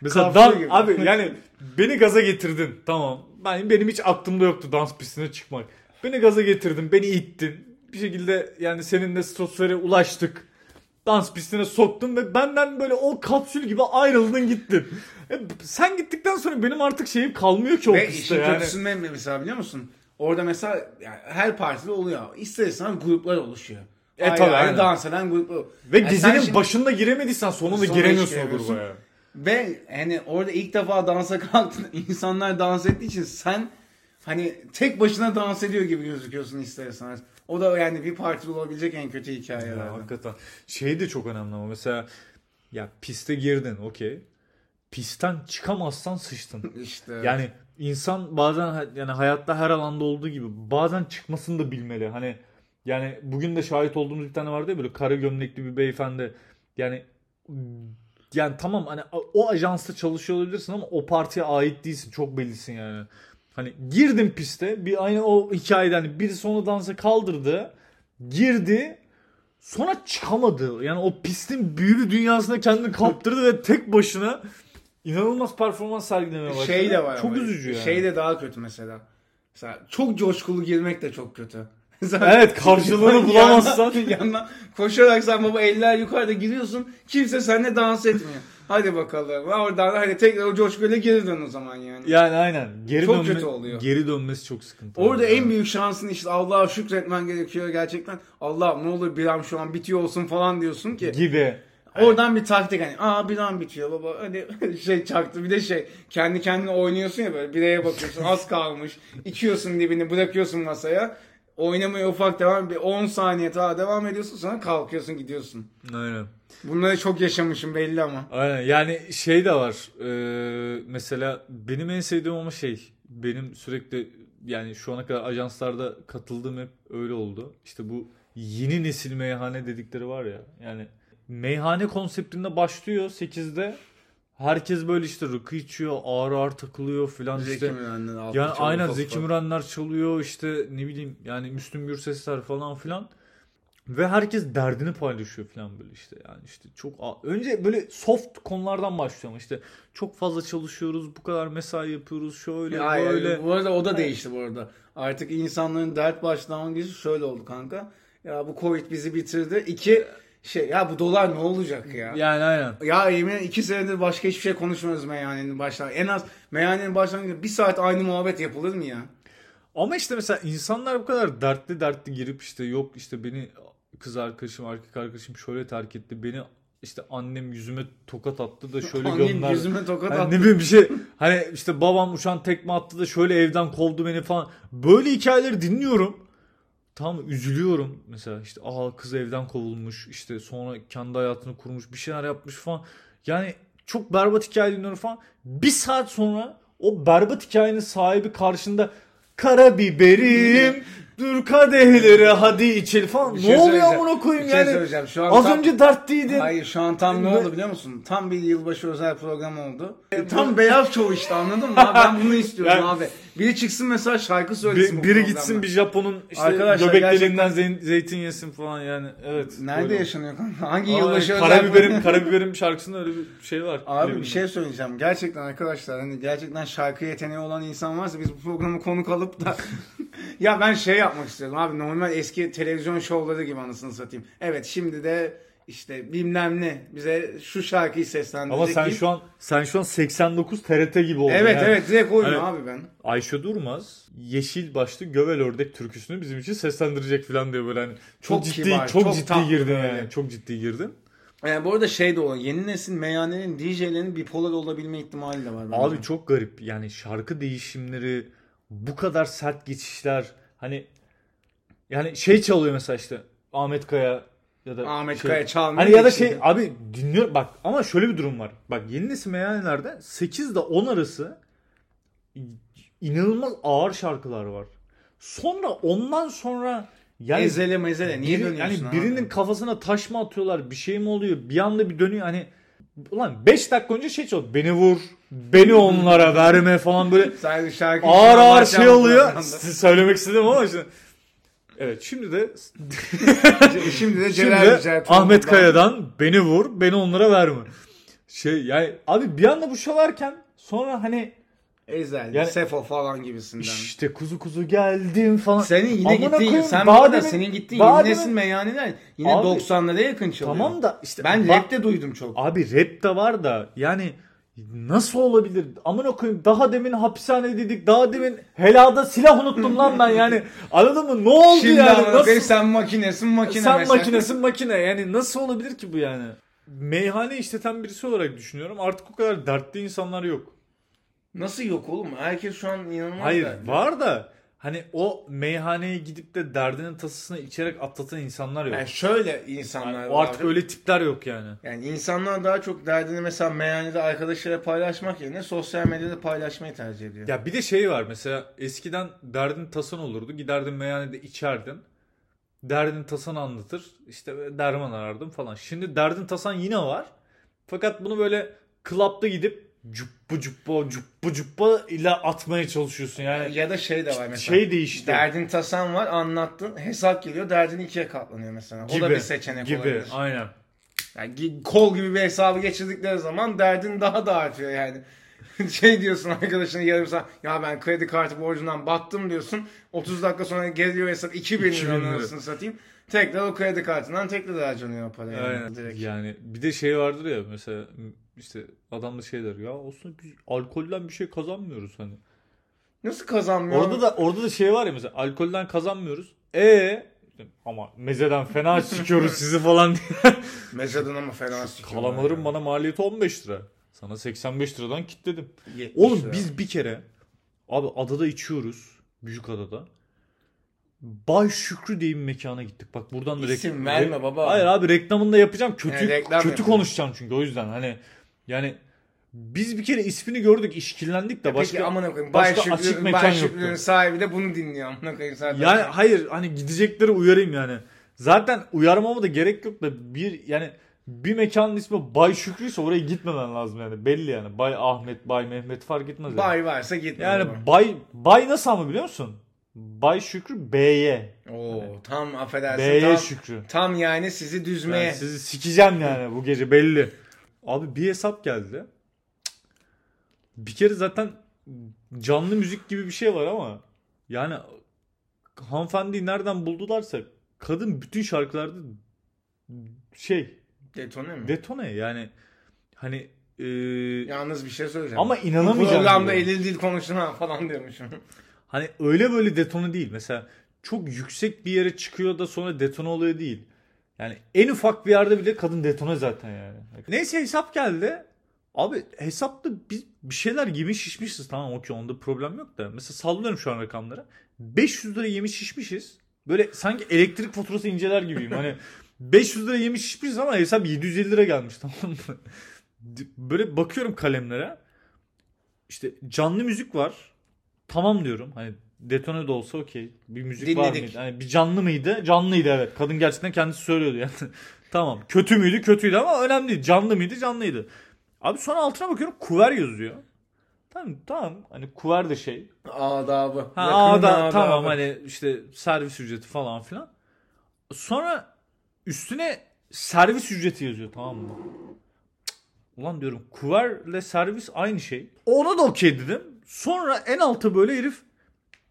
Mesela dan- gibi. abi yani beni gaza getirdin. Tamam. Ben benim hiç aklımda yoktu dans pistine çıkmak. Beni gaza getirdin, beni ittin. Bir şekilde yani seninle stratosfere ulaştık. Dans pistine soktun ve benden böyle o kapsül gibi ayrıldın gittin. E, sen gittikten sonra benim artık şeyim kalmıyor ki o Ve pistte işin yani. ne mesela biliyor musun? Orada mesela yani her partide oluyor. İster istemez gruplar oluşuyor. E, Ayrı tabii, ayrı aynen. dans eden gruplar. Ve Yani gecenin sen şimdi- başında giremediysen sonunda Sonra giremiyorsun hiç o giremiyorsun. gruba. Ve hani orada ilk defa dansa kalktın. insanlar dans ettiği için sen hani tek başına dans ediyor gibi gözüküyorsun ister istemez. O da yani bir partide olabilecek en kötü Ya, hikayelerden. hakikaten. Şey de çok önemli ama mesela ya piste girdin okey. Pistten çıkamazsan sıçtın. İşte Yani insan bazen yani hayatta her alanda olduğu gibi bazen çıkmasını da bilmeli. Hani yani bugün de şahit olduğumuz bir tane vardı ya böyle kara gömlekli bir beyefendi. Yani yani tamam hani o ajansta çalışıyor olabilirsin ama o partiye ait değilsin. Çok bellisin yani. Hani girdin piste bir aynı o hikayeden birisi onu dansa kaldırdı. Girdi sonra çıkamadı. Yani o pistin büyülü dünyasına kendini kaptırdı ve tek başına inanılmaz performans sergilemeye başladı. şey de var Çok ama. üzücü yani. Şey de daha kötü mesela. Mesela çok coşkulu girmek de çok kötü. Evet, karşılığını bulamazsan. Yandan, yandan koşarak sen baba eller yukarıda giriyorsun. Kimse seninle dans etmiyor. Hadi bakalım. Oradan hadi tekrar o coşkuyla geri dön o zaman yani. Yani aynen. Geri Çok dönme, kötü oluyor. Geri dönmesi çok sıkıntı. Orada Yani. en büyük şansın işte Allah'a şükretmen gerekiyor gerçekten. Allah ne olur bir an şu an bitiyor olsun falan diyorsun ki. gibi. Oradan bir taktik hani aa bir an bitiyor baba hani şey çaktı bir de şey kendi kendine oynuyorsun ya böyle bireye bakıyorsun az kalmış içiyorsun dibini bırakıyorsun masaya oynamaya ufak devam bir 10 saniye daha devam ediyorsun sonra kalkıyorsun gidiyorsun. Aynen. Bunları çok yaşamışım belli ama. Aynen. Yani şey de var. Ee, mesela benim en sevdiğim ama şey. Benim sürekli yani şu ana kadar ajanslarda katıldığım hep öyle oldu. İşte bu yeni nesil meyhane dedikleri var ya. Yani meyhane konseptinde başlıyor 8'de. Herkes böyle işte rakı içiyor, ağır ağır takılıyor filan Zeki işte. Yani aynen. Zeki Mürenler çalıyor işte ne bileyim yani Müslüm Gürsesler falan filan. Ve herkes derdini paylaşıyor falan böyle işte yani işte çok önce böyle soft konulardan başlıyorum işte çok fazla çalışıyoruz bu kadar mesai yapıyoruz şöyle ay, böyle Bu arada o da değişti bu arada. Artık insanların dert başlangıcı şöyle oldu kanka. Ya bu Covid bizi bitirdi. İki şey ya bu dolar ne olacak ya? yani aynen Ya yemin iki senedir başka hiçbir şey konuşmuyoruz meyhanenin başlangıcı. En az meyhanenin başlangıcı bir saat aynı muhabbet yapılır mı ya? ama işte mesela insanlar bu kadar dertli dertli girip işte yok işte beni kız arkadaşım erkek arkadaşım şöyle terk etti beni işte annem yüzüme tokat attı da şöyle Annem gönderdi. yüzüme tokat Hani attı. ne bileyim bir şey hani işte babam uçan tekme attı da şöyle evden kovdu beni falan. Böyle hikayeleri dinliyorum. Tam üzülüyorum mesela işte aa kız evden kovulmuş işte sonra kendi hayatını kurmuş bir şeyler yapmış falan. Yani çok berbat hikaye dinliyorum falan. Bir saat sonra o berbat hikayenin sahibi karşında karabiberim dur kadehleri hadi içelim falan. Bir ne şey oluyor amına koyayım Bir şey yani. Şu an Az tam- önce dertliydin. Hayır şu an tam ne oldu biliyor musun? Tam bir yılbaşı özel program oldu. E, tam beyaz şov işte anladın mı? Abi Ben bunu istiyorum Yani- abi. Biri çıksın mesela şarkı söylesin Bir- bu biri programda. gitsin bir Japon'un işte Arkadaşlar göbek gerçekten- zeytin yesin falan yani. Evet. Nerede böyle. yaşanıyor kanka? Hangi Aa, yılbaşı özel Karabiberim? Karabiberim şarkısında öyle bir şey var. Abi bir şey söyleyeceğim. Gerçekten arkadaşlar hani gerçekten şarkı yeteneği olan insan varsa biz bu programı konuk alıp da ya ben şey yapmak istiyorum abi normal eski televizyon şovları gibi anasını satayım. Evet şimdi de işte bilmem ne bize şu şarkıyı seslendirecek. Ama sen şu an sen şu an 89 TRT gibi oldun. Evet yani. evet direkt oyum Hani- abi ben. Ayşe Durmaz yeşil başlı gövel ördek türküsünü bizim için seslendirecek falan diyor böyle hani çok, Çok ciddi kibar, çok, çok ciddi girdin yani. Çok ciddi girdin. Yani bu arada şey de o yeni nesil meyhanenin DJ'lerin bipolar olabilme ihtimali de var. bence. Abi çok garip. Yani şarkı değişimleri, bu kadar sert geçişler. Hani yani şey çalıyor mesela işte Ahmet Kaya ya da Ahmet şey, Kaya çalmıyor. Hani ya da şey abi dinliyor bak ama şöyle bir durum var. Bak yeni nesil meyhanelerde 8 ile 10 arası inanılmaz ağır şarkılar var. Sonra ondan sonra yani ezele mezele niye biri- dönüyorsun yani abi? birinin kafasına taş mı atıyorlar bir şey mi oluyor bir anda bir dönüyor hani ulan 5 dakika önce şey çalıyor beni vur beni onlara verme falan böyle ağır ağır şey oluyor söylemek istedim ama işte Evet şimdi de Şimdi de Şimdi Celal de Yücel Ahmet Kaya'dan beni vur, beni onlara verme. Şey yani abi bir anda bu çalarken sonra hani Ezel, Yani- Sefo falan gibisinden. işte kuzu kuzu geldim falan. Senin yine Amına gittiğin, koyayım, sen bu arada senin gittiğin yeni nesil meyhaneler yine Abi, 90'lara yakın çalıyor. Tamam da işte Ben bak- rapte duydum çok. Abi rap de var da yani nasıl olabilir? Amına koyayım daha demin hapishane dedik. Daha demin helada silah unuttum lan ben yani. Anladın mı? Ne oldu Şimdi yani? koyayım Nasıl? sen makinesin makine Sen mesela. makinesin makine. Yani nasıl olabilir ki bu yani? Meyhane işleten birisi olarak düşünüyorum. Artık o kadar dertli insanlar yok. Nasıl yok oğlum? Herkes şu an inanılmaz Hayır derdi. var da hani o meyhaneye gidip de derdinin tasasını içerek atlatan insanlar yok. Yani şöyle insanlar Yani var. artık öyle tipler yok yani. Yani insanlar daha çok derdini mesela meyhanede arkadaşlarıyla paylaşmak yerine sosyal medyada paylaşmayı tercih ediyor. Ya bir de şey var mesela eskiden derdin tasan olurdu. Giderdin meyhanede içerdin. Derdin tasanı anlatır. İşte derman arardım falan. Şimdi derdin tasan yine var. Fakat bunu böyle klapta gidip cuppu cuppu cuppu cuppu ile atmaya çalışıyorsun. Yani Ya da şey de var mesela. şey değişti. Derdin tasan var anlattın hesap geliyor derdin ikiye katlanıyor mesela. o da bir seçenek gibi. olabilir. Aynen. Yani kol gibi bir hesabı geçirdikleri zaman derdin daha da artıyor yani. şey diyorsun arkadaşına yarım saat ya ben kredi kartı borcundan battım diyorsun. 30 dakika sonra geliyor hesap 2000 2000 lira anasını satayım. Tekrar o kredi kartından tekrar harcanıyor para yani. Aynen. Direkt. Yani bir de şey vardır ya mesela işte adam da şey der ya olsun biz alkolden bir şey kazanmıyoruz hani. Nasıl kazanmıyor? Orada da orada da şey var ya mesela alkolden kazanmıyoruz. E ama mezeden fena sikiyoruz sizi falan diye. Mezadın ama fena sikiyorlar Kalamaların ya. bana maliyeti 15 lira. Sana 85 liradan kitledim. 70 Oğlum lira. biz bir kere abi adada içiyoruz. Büyük adada. Bay Şükrü diye bir mekana gittik. Bak buradan da İsim reklam- verme baba. Hayır abi reklamını da yapacağım. Kötü Yani kötü yapalım. konuşacağım çünkü o yüzden hani yani biz bir kere ismini gördük, işkillendik de başka Peki amına koyayım. Bay başka açık Şükrü, mekan Bay yoktu. Şükrü'nün sahibi de bunu dinliyor amına koyayım zaten. Yani hayır hani gidecekleri uyarayım yani. Zaten uyarmama da gerek yok da bir yani bir mekanın ismi Bay Şükrü ise oraya gitmemen lazım yani belli yani. Bay Ahmet, Bay Mehmet fark etmez. Yani, Bay varsa gitme. yani. Bay Bay nasıl ama biliyor musun? Bay Şükrü B'ye. Oo tam affedersin. B'ye tam, Şükrü. tam yani sizi düzmeye. Yani sizi sikeceğim yani bu gece belli. Abi bir hesap geldi. Bir kere zaten canlı müzik gibi bir şey var ama yani hanımefendiyi nereden buldularsa kadın bütün şarkılarda şey Detone mi? detone yani hani e, Yalnız bir şey söyleyeceğim. ama inanamayacağım. programda elil dil konuştun ha falan diyormuşum. Hani öyle böyle detone değil. Mesela çok yüksek bir yere çıkıyor da sonra detone oluyor değil. Yani en ufak bir yerde bile kadın detone zaten yani. Neyse hesap geldi. Abi hesapta biz bir şeyler yemiş şişmişiz tamam okey onda problem yok da. Mesela sallıyorum şu an rakamları. 500 lira yemiş şişmişiz. Böyle sanki elektrik faturası inceler gibiyim. Hani 500 lira yemiş şişmişiz ama hesap 750 lira gelmiş tamam mı? Böyle bakıyorum kalemlere. İşte canlı müzik var. Tamam diyorum. Hani detone de olsa okey. Bir müzik var Dinledik. mıydı? Hani bir canlı mıydı? Canlıydı evet. Kadın gerçekten kendisi söylüyordu yani. tamam. Kötü müydü? Kötüydü ama önemli değil. Canlı mıydı? Canlıydı. Abi sonra altına bakıyorum kuver yazıyor. Tamam tamam. Hani kuver de şey. Adabı. Ha Yakının da adabı. tamam hani işte servis ücreti falan filan. Sonra üstüne servis ücreti yazıyor tamam mı? Ulan diyorum kuverle servis aynı şey. Ona da okey dedim. Sonra en alta böyle herif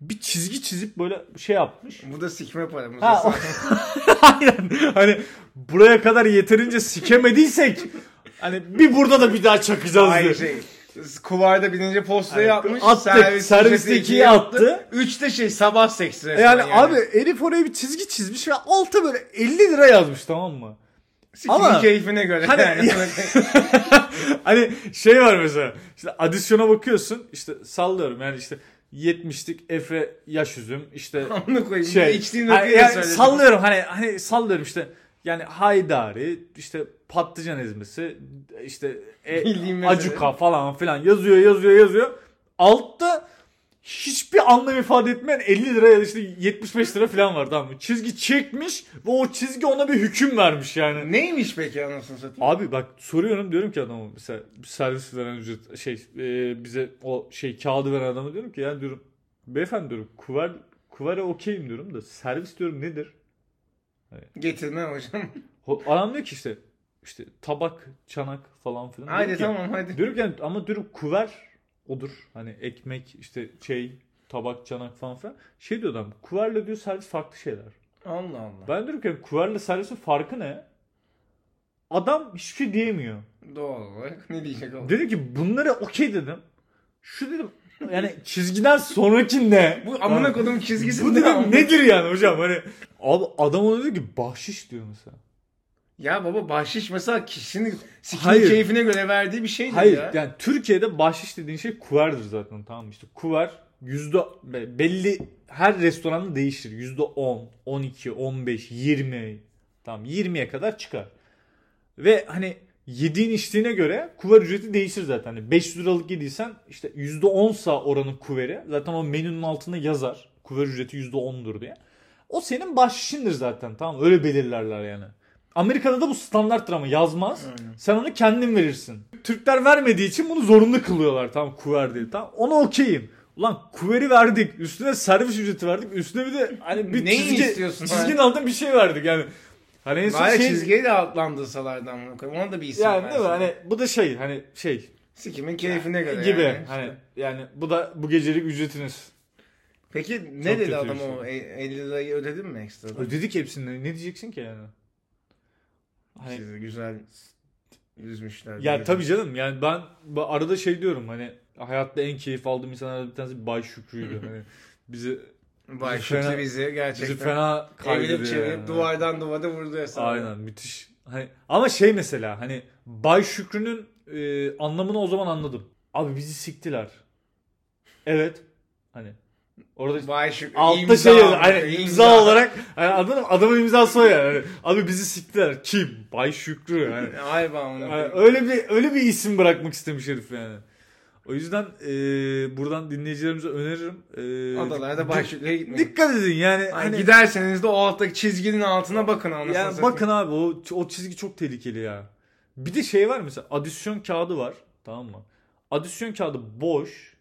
bir çizgi çizip böyle şey yapmış. Bu da sikme para. Bu Ha, da- Aynen. Hani buraya kadar yeterince sikemediysek hani bir burada da bir daha çakacağız Aynı diye. şey. Kuvarda binince postayı Hani atmış. attık, servis ücreti ikiye attı. Üçte şey sabah seksi resmen Yani, abi herif oraya bir çizgi çizmiş ve alta böyle 50 lira yazmış tamam mı? Sikinin ama- keyfine göre. Hani- yani. hani şey var mesela işte adisyona bakıyorsun işte sallıyorum yani işte 70'lik Efe yaş üzüm işte şey içtiğin hani yani söyledim. sallıyorum hani hani sallıyorum işte Yani haydari, işte patlıcan ezmesi, işte e, Bildiğim mesela. acuka falan filan yazıyor yazıyor yazıyor. Altta hiçbir anlam ifade etmeyen 50 lira ya da işte 75 lira falan var tamam mı? Çizgi çekmiş ve o çizgi ona bir hüküm vermiş yani. Neymiş peki anasını satayım? Abi bak soruyorum diyorum ki adama mesela servis veren ücret şey e, bize o şey kağıdı veren adama diyorum ki ya diyorum beyefendi diyorum kuvar kuvara okeyim diyorum da servis diyorum nedir? Getirme hocam. Ho- Adam diyor ki işte işte tabak, çanak falan filan. Haydi Diyorum ki- tamam hadi. Diyorum ki yani ama diyorum kuver odur. Hani ekmek işte şey tabak, çanak falan filan. Şey diyor adam kuverle diyor servis farklı şeyler. Allah Allah. Ben diyorum ki kuverle servisin farkı ne? Adam hiçbir şey diyemiyor. Doğal olarak ne diyecek o? Dedim ki bunları okey dedim. Şu dedim yani çizgiden sonraki ne? Bu amına kodum çizgisi Bu ne dedim nedir yani hocam hani abi adam ona diyor ki bahşiş diyor mesela. Ya baba bahşiş mesela kişinin sikinin Hayır. keyfine göre verdiği bir şeydir Hayır ya. yani Türkiye'de bahşiş dediğin şey kuverdir zaten tamam mı? işte kuver yüzde be- belli her restoranda değişir. Yüzde 10, 12, 15, 20 tamam 20'ye kadar çıkar. Ve hani yediğin içtiğine göre kuver ücreti değişir zaten. Hani 500 liralık yediysen işte yüzde 10'sa oranın kuveri zaten o menünün altında yazar. Kuver ücreti yüzde 10'dur diye. O senin bahşişindir zaten tamam mı? Öyle belirlerler yani. Amerika'da da bu standarttır ama yazmaz. Sen onu kendin verirsin. Türkler vermediği için bunu zorunlu kılıyorlar tamam kuver diye. Tamam ona okeyim. Ulan kuveri verdik. Üstüne servis ücreti verdik. Üstüne bir de hani bir Neyi çizgi, istiyorsun çizginin altında bir şey verdik yani. Hani en son Bari şey, çizgiyi de altlandırsalardı amına koyayım. Ona da bir isim yani değil mi? Hani bu da şey hani şey Sikimin keyfine göre gibi yani. işte. hani yani bu da bu gecelik ücretiniz. Peki ne Çok dedi adam şey. o E- 50 lirayı ödedin mi ekstra? Ödedik hepsini. Ne diyeceksin ki yani? Hani Sizi güzel üzmüşler. Ya tabii canım yani ben arada şey diyorum hani hayatta en keyif aldığım insanlardan bir tanesi Bay Şükrü'ydü. hani bizi Bay bizi Şükrü fena- bizi gerçekten bizi fena evirip kaydediyor. çevirip yani. duvardan duvara vurdu hesabı. Aynen müthiş. Hani ama şey mesela hani Bay Şükrü'nün e, anlamını o zaman anladım. Abi bizi siktiler. Evet. Hani orada Bay Şükrü altta imza, şey yazıyor. Hani imza, imza. olarak hani adamın, adamın imzası o yani. Hani, abi bizi siktiler. Kim? Bay Şükrü. Yani. Amına Yani öyle bir öyle bir isim bırakmak istemiş herif yani. O yüzden e, buradan dinleyicilerimize öneririm. E, Adalarda Şükrü'ye gitmeyin. Dikkat edin yani. Hani Hani, giderseniz de o alttaki çizginin altına bakın anasını yani satayım. bakın abi o, o çizgi çok tehlikeli ya. Bir de şey var mesela adisyon kağıdı var. Tamam mı? Adisyon kağıdı boş.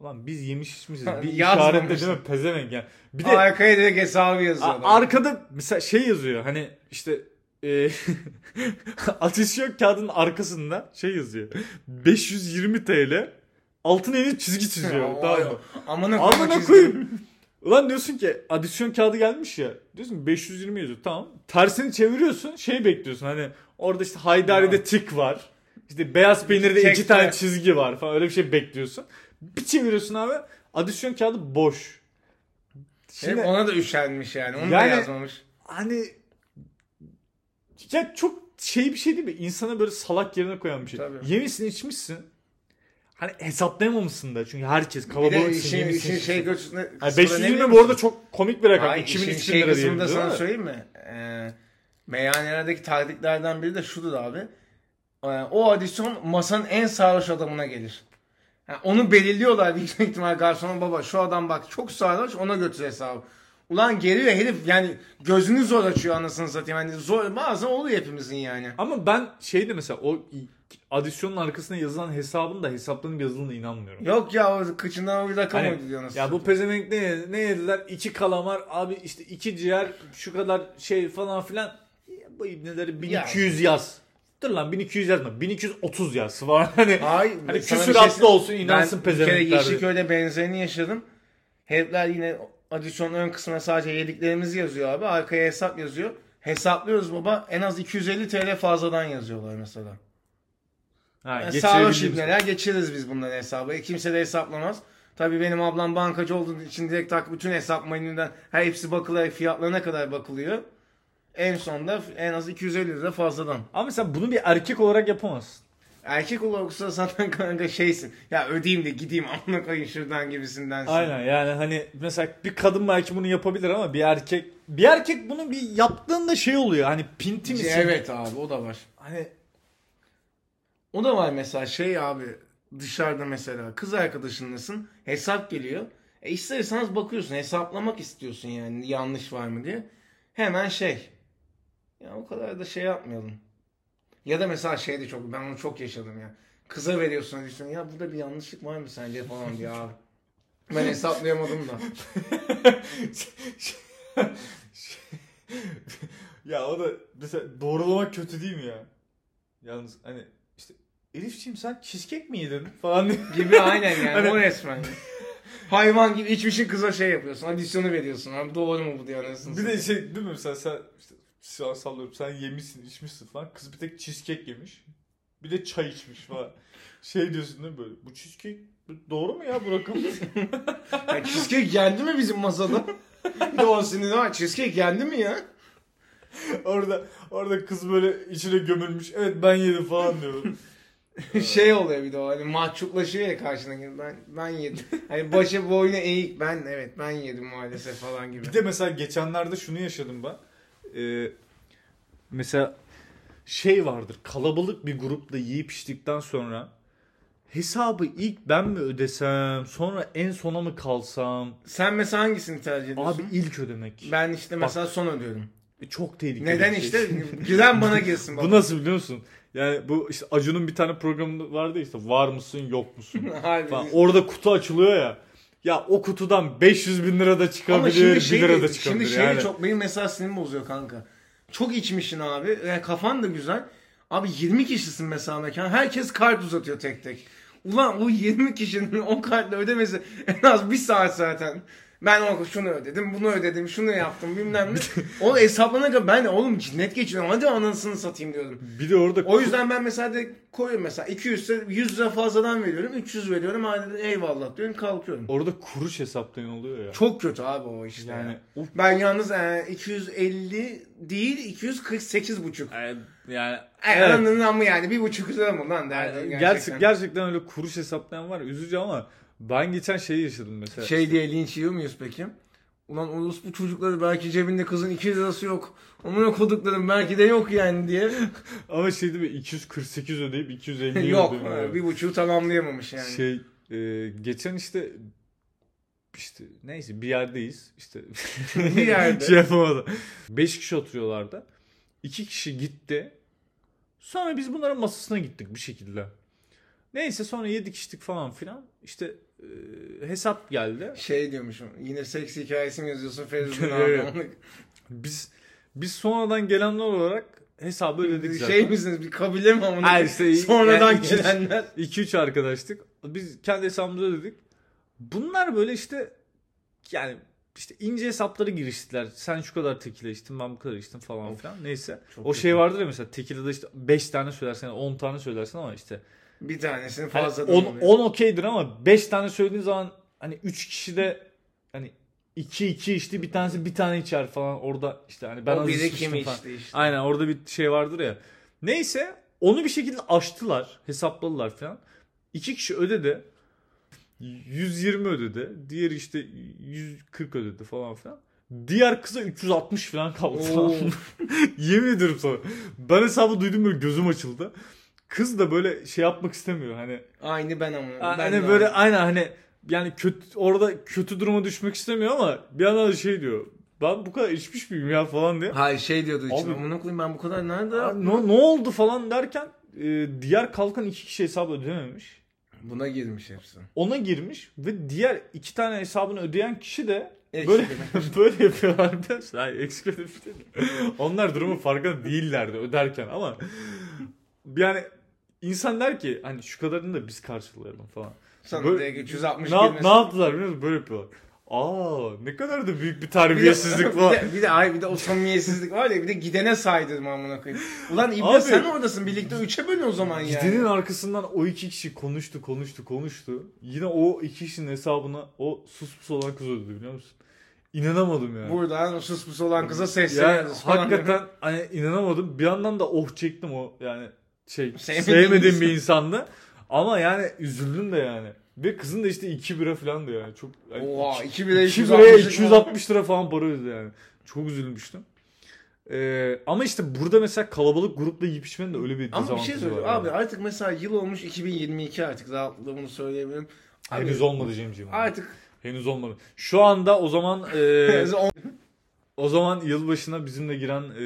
Ulan biz yemiş içmişiz. Bir işaretle değil mi? Pezevenk yani. Bir de Arkaya direkt hesabı yazıyor. Adam. arkada mesela şey yazıyor hani işte e, adisyon kağıdının arkasında şey yazıyor. 520 TL altın elini çizgi çiziyor. Ay, tamam mı? Amına Amına koyayım. Ulan diyorsun ki adisyon kağıdı gelmiş ya. Diyorsun ki 520 yazıyor. Tamam. Tersini çeviriyorsun. Şey bekliyorsun hani orada işte Haydari'de tik var. İşte beyaz peynirde iki tane çizgi var falan öyle bir şey bekliyorsun. Bir çeviriyorsun abi. Adisyon kağıdı boş. Hep ona da üşenmiş yani. Onu da Yani- yazmamış. hani ya çok şey bir şey değil mi? İnsana böyle salak yerine koyan bir şey. Tabii. Yemişsin içmişsin. Hani hesaplayamamışsın da çünkü herkes Bir de işin, yemişsin. işin şey içmişsin. göçüne Yani kısmı da ne 520 biliyor bu arada çok komik bir rakam. Hayır, 2000 işin 3000 şey lira diyelim. da sana mi? söyleyeyim mi? Ee, meyhanelerdeki taktiklerden biri de şudur abi. Ee, o adisyon masanın en sarhoş adamına gelir. Yani onu belirliyorlar büyük ihtimal garsona baba şu adam bak çok sarhoş ona götür hesabı. Ulan geliyor herif yani gözünü zor açıyor anasını satayım. Yani zor bazen oluyor hepimizin yani. Ama ben şeyde mesela o adisyonun arkasına yazılan hesabın da hesaplanıp yazıldığına inanmıyorum. Yok ya o kıçından bir rakam Hani, uyduruyor anasını ya bu pezevenk ne, ne yediler? İki kalamar abi işte iki ciğer şu kadar şey falan filan. Ya bu ibneleri 1200 yaz. Dur lan 1200 yazma. 1230 yaz falan. Hani, Ay, hani küsuratlı şey- olsun inansın Ben bir kere pezevenkler. Yeşilköy'de benzerini yaşadım. Herifler yine adisyonun ön kısmına sadece yediklerimizi yazıyor abi. Arkaya hesap yazıyor. Hesaplıyoruz baba. En az 250 TL fazladan yazıyorlar mesela. Ha, Yani sarhoş ibneler geçiririz biz bunları hesabı. E, Kimse de hesaplamaz. Tabii benim ablam bankacı olduğu için direkt tak bütün hesap menüden her hepsi bakılıyor. Fiyatlarına kadar bakılıyor. En sonunda en az 250 lira fazladan. Ama mesela bunu bir erkek olarak yapamazsın. Erkek olursa zaten kanka şeysin. Ya ödeyeyim de gideyim amına koyayım şuradan gibisindensin. Aynen yani hani mesela bir kadın belki bunu yapabilir ama bir erkek bir erkek bunu bir yaptığında şey oluyor hani pinti misin? Evet abi o da var. Hani O da var mesela şey abi dışarıda mesela kız arkadaşınlasın hesap geliyor. E ister bakıyorsun hesaplamak istiyorsun yani yanlış var mı diye. Hemen şey ya o kadar da şey yapmayalım. Ya da mesela şey de çok ben onu çok yaşadım ya. Kıza veriyorsun diyorsun ya burada bir yanlışlık var mı sence falan diye abi. Ben hesaplayamadım da. ya o da mesela doğrulamak kötü değil mi ya? Yalnız hani işte Elifçiğim sen cheesecake mi yedin falan. Gibi aynen yani Hani- o resmen. Hayvan gibi içmişin kıza şey yapıyorsun. Adisyonu veriyorsun. Abi doğru mu bu diye anasını Bir de şey değil mi mesela sen işte sallıyorum sen yemişsin içmişsin falan kız bir tek cheesecake yemiş. Bir de çay içmiş falan. Şey diyorsun değil mi böyle bu cheesecake doğru mu ya bu rakam? Ya cheesecake geldi mi bizim masada? Bir de o senin ha cheesecake geldi mi ya? orada orada kız böyle içine gömülmüş evet ben yedim falan diyor. şey oluyor bir de o hani mahcuplaşıyor ya karşındaki ben ben yedim. Hani başı boynu eğik ben evet ben yedim maalesef falan gibi. Bir de mesela geçenlerde şunu yaşadım ben. Ee, mesela şey vardır kalabalık bir grupla yiyip içtikten sonra hesabı ilk ben mi ödesem sonra en sona mı kalsam Sen mesela hangisini tercih ediyorsun? abi ilk ödemek ben işte mesela son ödüyorum. çok tehlikeli Neden şey. işte? Gülen bana girsin bu baba. nasıl biliyor musun yani bu işte Acun'un bir tane programı vardı işte var mısın yok musun falan. orada kutu açılıyor ya ya o kutudan 500 bin lira da Ama çıkabilir şimdi 1 şey, lira da şimdi çıkabilir şey de yani. çok benim mesela sinirimi bozuyor kanka. Çok içmişsin abi. Yani kafan da güzel. Abi 20 kişisin mesela mekan. Herkes kart uzatıyor tek tek. Ulan o 20 kişinin o kartla ödemesi en az bir saat zaten. Ben o şunu ödedim, bunu ödedim, şunu yaptım bilmem ne. o hesaplanana kadar ben de oğlum cinnet geçiriyorum. Hadi anasını satayım diyorum. Bir de orada O yüzden ben mesela de koyuyorum mesela 200 ise 100 lira fazladan veriyorum. 300 veriyorum. Hadi eyvallah diyorum kalkıyorum. orada kuruş hesaplayan oluyor ya. Çok kötü abi o işte. Yani Yani ben yalnız e, 250 değil 248 buçuk. Yani, yani Evet. Anladın ama yani bir buçuk lira mı lan derdim Yani gerçekten. gerçekten. gerçekten öyle kuruş hesaplayan var. Üzücü ama ben geçen şeyi yaşadım mesela. Şey diye linç yiyor muyuz peki? Ulan orospu çocukları belki cebinde kızın 2 lirası yok. Onun koduklarım belki de yok yani diye. Ama şey değil mi 248 ödeyip 250 yok. Bir buçuğu tamamlayamamış yani. Şey e, geçen işte işte neyse bir yerdeyiz işte Bir yerde. şey yapamadım. 5 kişi oturuyorlardı. 2 kişi gitti. Sonra biz bunların masasına gittik bir şekilde. Neyse sonra yedik içtik falan filan. İşte hesap geldi. Şey diyormuşum. Yine seks hikayesi mi yazıyorsun Feridun abi? Biz biz sonradan gelenler olarak hesabı ödedik zaten. şey misiniz bir kabile mi amına? İşte- Sonradan yani gelenler. 2-3 arkadaştık. Biz kendi hesabımıza ödedik. Bunlar böyle işte yani işte ince hesapları giriştiler. Sen şu kadar tekile içtin ben bu kadar içtim falan filan. Neyse. Çok o şey vardır ya mesela tekilede işte 5 tane söylersen 10 tane söylersin ama işte Bir tanesini hani fazladan 10 oluyor. 10 okeydir ama 5 tane söylediğin zaman hani 3 kişi de hani 2 2 içti bir tanesi bir tane içer falan orada işte hani ben o az içmiştim falan. içti işte. Aynen orada bir şey vardır ya. Neyse onu bir şekilde aştılar. Hesapladılar falan. İki kişi ödedi. 120 ödedi. Diğeri işte 140 ödedi falan filan. Diğer kıza 360 falan kaldı. Yemin ediyorum sana. Ben hesabı duydum böyle gözüm açıldı. Kız da böyle şey yapmak istemiyor hani. Aynı ben ama. ben hani böyle aynı. aynen hani yani kötü orada kötü duruma düşmek istemiyor ama bir yandan da şey diyor. Ben bu kadar içmiş miyim ya falan diye. Hayır şey diyordu içim. Amına koyayım ben bu kadar nerede? Ne, ne oldu falan derken e, diğer kalkan iki kişi hesabı ödememiş. Buna girmiş hepsi. Ona girmiş ve diğer iki tane hesabını ödeyen kişi de Eksik böyle böyle yapıyorlar arkadaşlar. Hayır eksik ödemiş değil. Onlar durumun farkında değillerdi öderken ama yani insan der ki hani şu kadarını da biz karşılayalım falan. Sana Böyle- direkt 360 Ne, ne yaptılar biliyor musun? Böyle yapıyorlar. Aa ne kadar da büyük bir Bir de, terbiyesizlik bir var. de, bir de, ay bir de o samimiyetsizlik var ya bir de gidene saydırma amına koyayım. Ulan İbne Abi- sen oradasın birlikte üçe bölün o zaman yani. Gidenin arkasından o iki kişi konuştu konuştu konuştu. Yine o iki kişinin hesabına o sus pus olan kız ödedi biliyor musun? İnanamadım yani. Buradan sus olan kıza yani sesleniyoruz falan. hakikaten hani inanamadım. Bir yandan da oh çektim o yani şey Sevmediğim bir insandı. Ama yani üzüldüm de yani. Ve kızın da işte 2 bira falan da yani. Çok yani Oha, iki- 2 bira iki 260 biraya lira. 260 lira falan para ödedi yani. Çok üzülmüştüm. Ee, ama işte burada mesela kalabalık grupla yiyip içmenin de öyle bir Ama bir şey dezavantajı söyleyeyim var. abi yani. artık mesela yıl olmuş 2022 artık rahatlıkla bunu söyleyebilirim. Abi, Henüz olmadı Cemciğim. Artık Henüz olmadı. Şu anda o zaman e, o zaman yılbaşına bizimle giren e,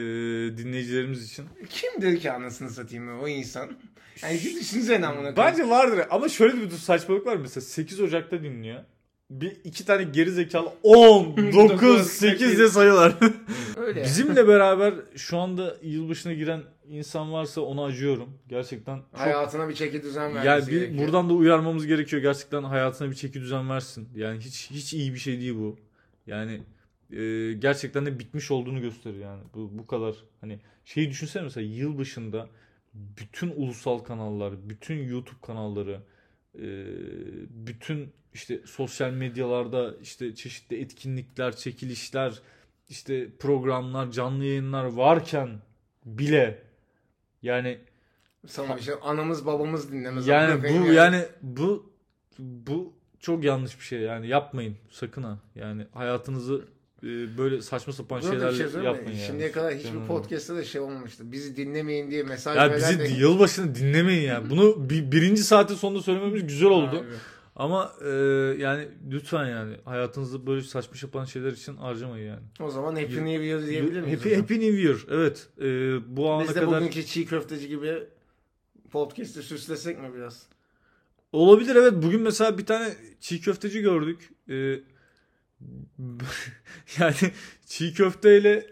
dinleyicilerimiz için kimdir ki anasını satayım o insan? Yani bir düşünsene amına koyayım. Bence vardır ama şöyle bir saçmalık var mesela 8 Ocak'ta dinliyor. Bir iki tane geri zekalı 10, 9, 8 diye sayıyorlar. öyle. Bizimle beraber şu anda yılbaşına giren insan varsa ona acıyorum. Gerçekten çok hayatına bir çeki düzen vermesi yani bir, gerekiyor. buradan da uyarmamız gerekiyor. Gerçekten hayatına bir çeki düzen versin. Yani hiç hiç iyi bir şey değil bu. Yani e, gerçekten de bitmiş olduğunu gösterir yani. Bu bu kadar hani şeyi düşünsene mesela yılbaşında bütün ulusal kanallar, bütün YouTube kanalları, e, bütün işte sosyal medyalarda işte çeşitli etkinlikler, çekilişler, işte programlar, canlı yayınlar varken bile yani Sana bir şey anamız babamız dinlemez. yani bu koyayım yani bu bu çok yanlış bir şey yani yapmayın sakın ha. Yani hayatınızı böyle saçma sapan Buna da bir şey yapmayın yani. Şimdiye kadar hiçbir Canım. podcast'ta da şey olmamıştı. Bizi dinlemeyin diye mesaj Ya bizi de- yılbaşını dinlemeyin yani. Bunu bir, birinci saatin sonunda söylememiz güzel oldu. Abi. Ama e, yani lütfen yani hayatınızı böyle saçma sapan şeyler için harcamayın yani. O zaman Happy New Year diyebilir miyiz? Happy? Happy New Year. Evet. E, bu ana Biz de kadar bugünkü çiğ köfteci gibi podcast'i süslesek mi biraz? olabilir evet. Bugün mesela bir tane çiğ köfteci gördük. E, yani çiğ köfteyle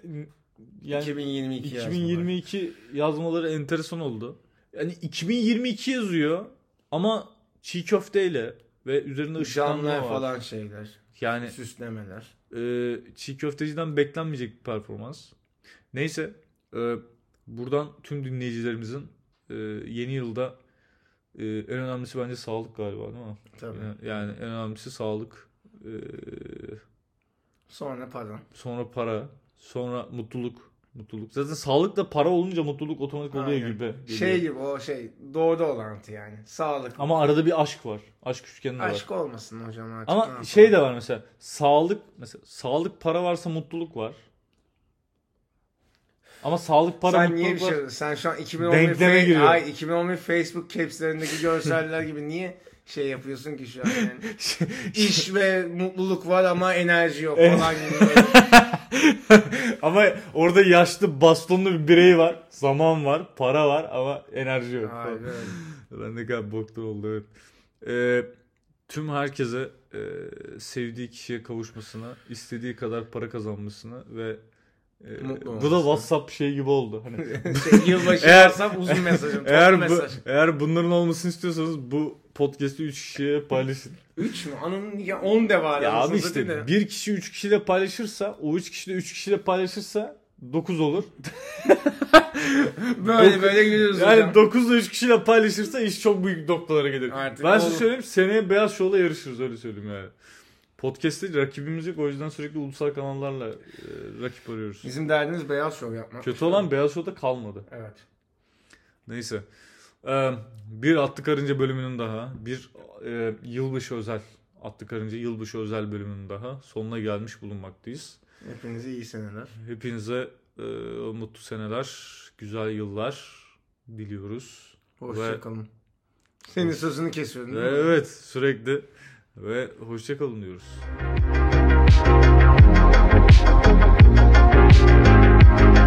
yani 2022 yazmalar. 2022 yazmaları enteresan oldu. Yani 2022 yazıyor ama çiğ köfteyle ve üzerinde ışıklanma var. falan şeyler. Yani Süslemeler. e, çiğ köfteciden beklenmeyecek bir performans. Neyse e, buradan tüm dinleyicilerimizin e, yeni yılda e, en önemlisi bence sağlık galiba değil mi? Tabii. Yani, yani en önemlisi sağlık. E, Sonra para. sonra para, sonra mutluluk. Mutluluk. Zaten sağlıkla para olunca mutluluk otomatik oluyor Aynen. gibi. geliyor. Şey gibi o şey doğru orantı yani. Sağlık. Ama arada bir aşk var. Aşk üçgeni de var. Aşk olmasın hocam artık. Ama şey de var mesela. Sağlık mesela sağlık para varsa mutluluk var. Ama sağlık para sen niye bir var. şey sen şu an 2011 Denkleme Fe-. Ay, 2011 Facebook caps'lerindeki görseller gibi niye şey yapıyorsun ki şu an yani? İş ve mutluluk var ama enerji yok Evet. falan gibi. ama orada yaşlı bastonlu bir birey var. Zaman var, para var ama enerji yok. Harbi öyle. Ben ne kadar boktan oldu evet. Ee, tüm herkese e, sevdiği kişiye kavuşmasını, istediği kadar para kazanmasını ve e, Mutlu bu da WhatsApp şey gibi oldu. Hani şey, yılbaşı Eğer- WhatsApp uzun mesajım. Eğer bu, mesaj. eğer bunların olmasını istiyorsanız bu podcast'i 3 kişiye paylaşın. 3 mü? Ananın ya 10 de var. ya abi işte bir kişi 3 kişiyle paylaşırsa o 3 kişi de 3 kişiyle paylaşırsa 9 olur. Böyle Dokuz- böyle gülüyoruz Yani hocam. 9 ile 3 kişiyle paylaşırsa iş çok büyük noktalara gelir. Artık ben size söyleyeyim seneye Beyaz Show'la yarışırız öyle söyleyeyim yani. Podcast'te rakibimiz yok o yüzden sürekli ulusal kanallarla e, rakip arıyoruz. Bizim derdimiz beyaz şov yapmak. Kötü olan Beyaz Show'da kalmadı. Evet. Neyse. Ee, bir Atlı Karınca bölümünün daha, bir e, yılbaşı özel, Atlı Karınca yılbaşı özel bölümünün daha sonuna gelmiş bulunmaktayız. Hepinize iyi seneler. Hepinize e, mutlu seneler, güzel yıllar diliyoruz. Hoşçakalın. Ve... Senin hoş... sözünü kesiyorum. Evet, sürekli ve hoşçakalın diyoruz. Müzik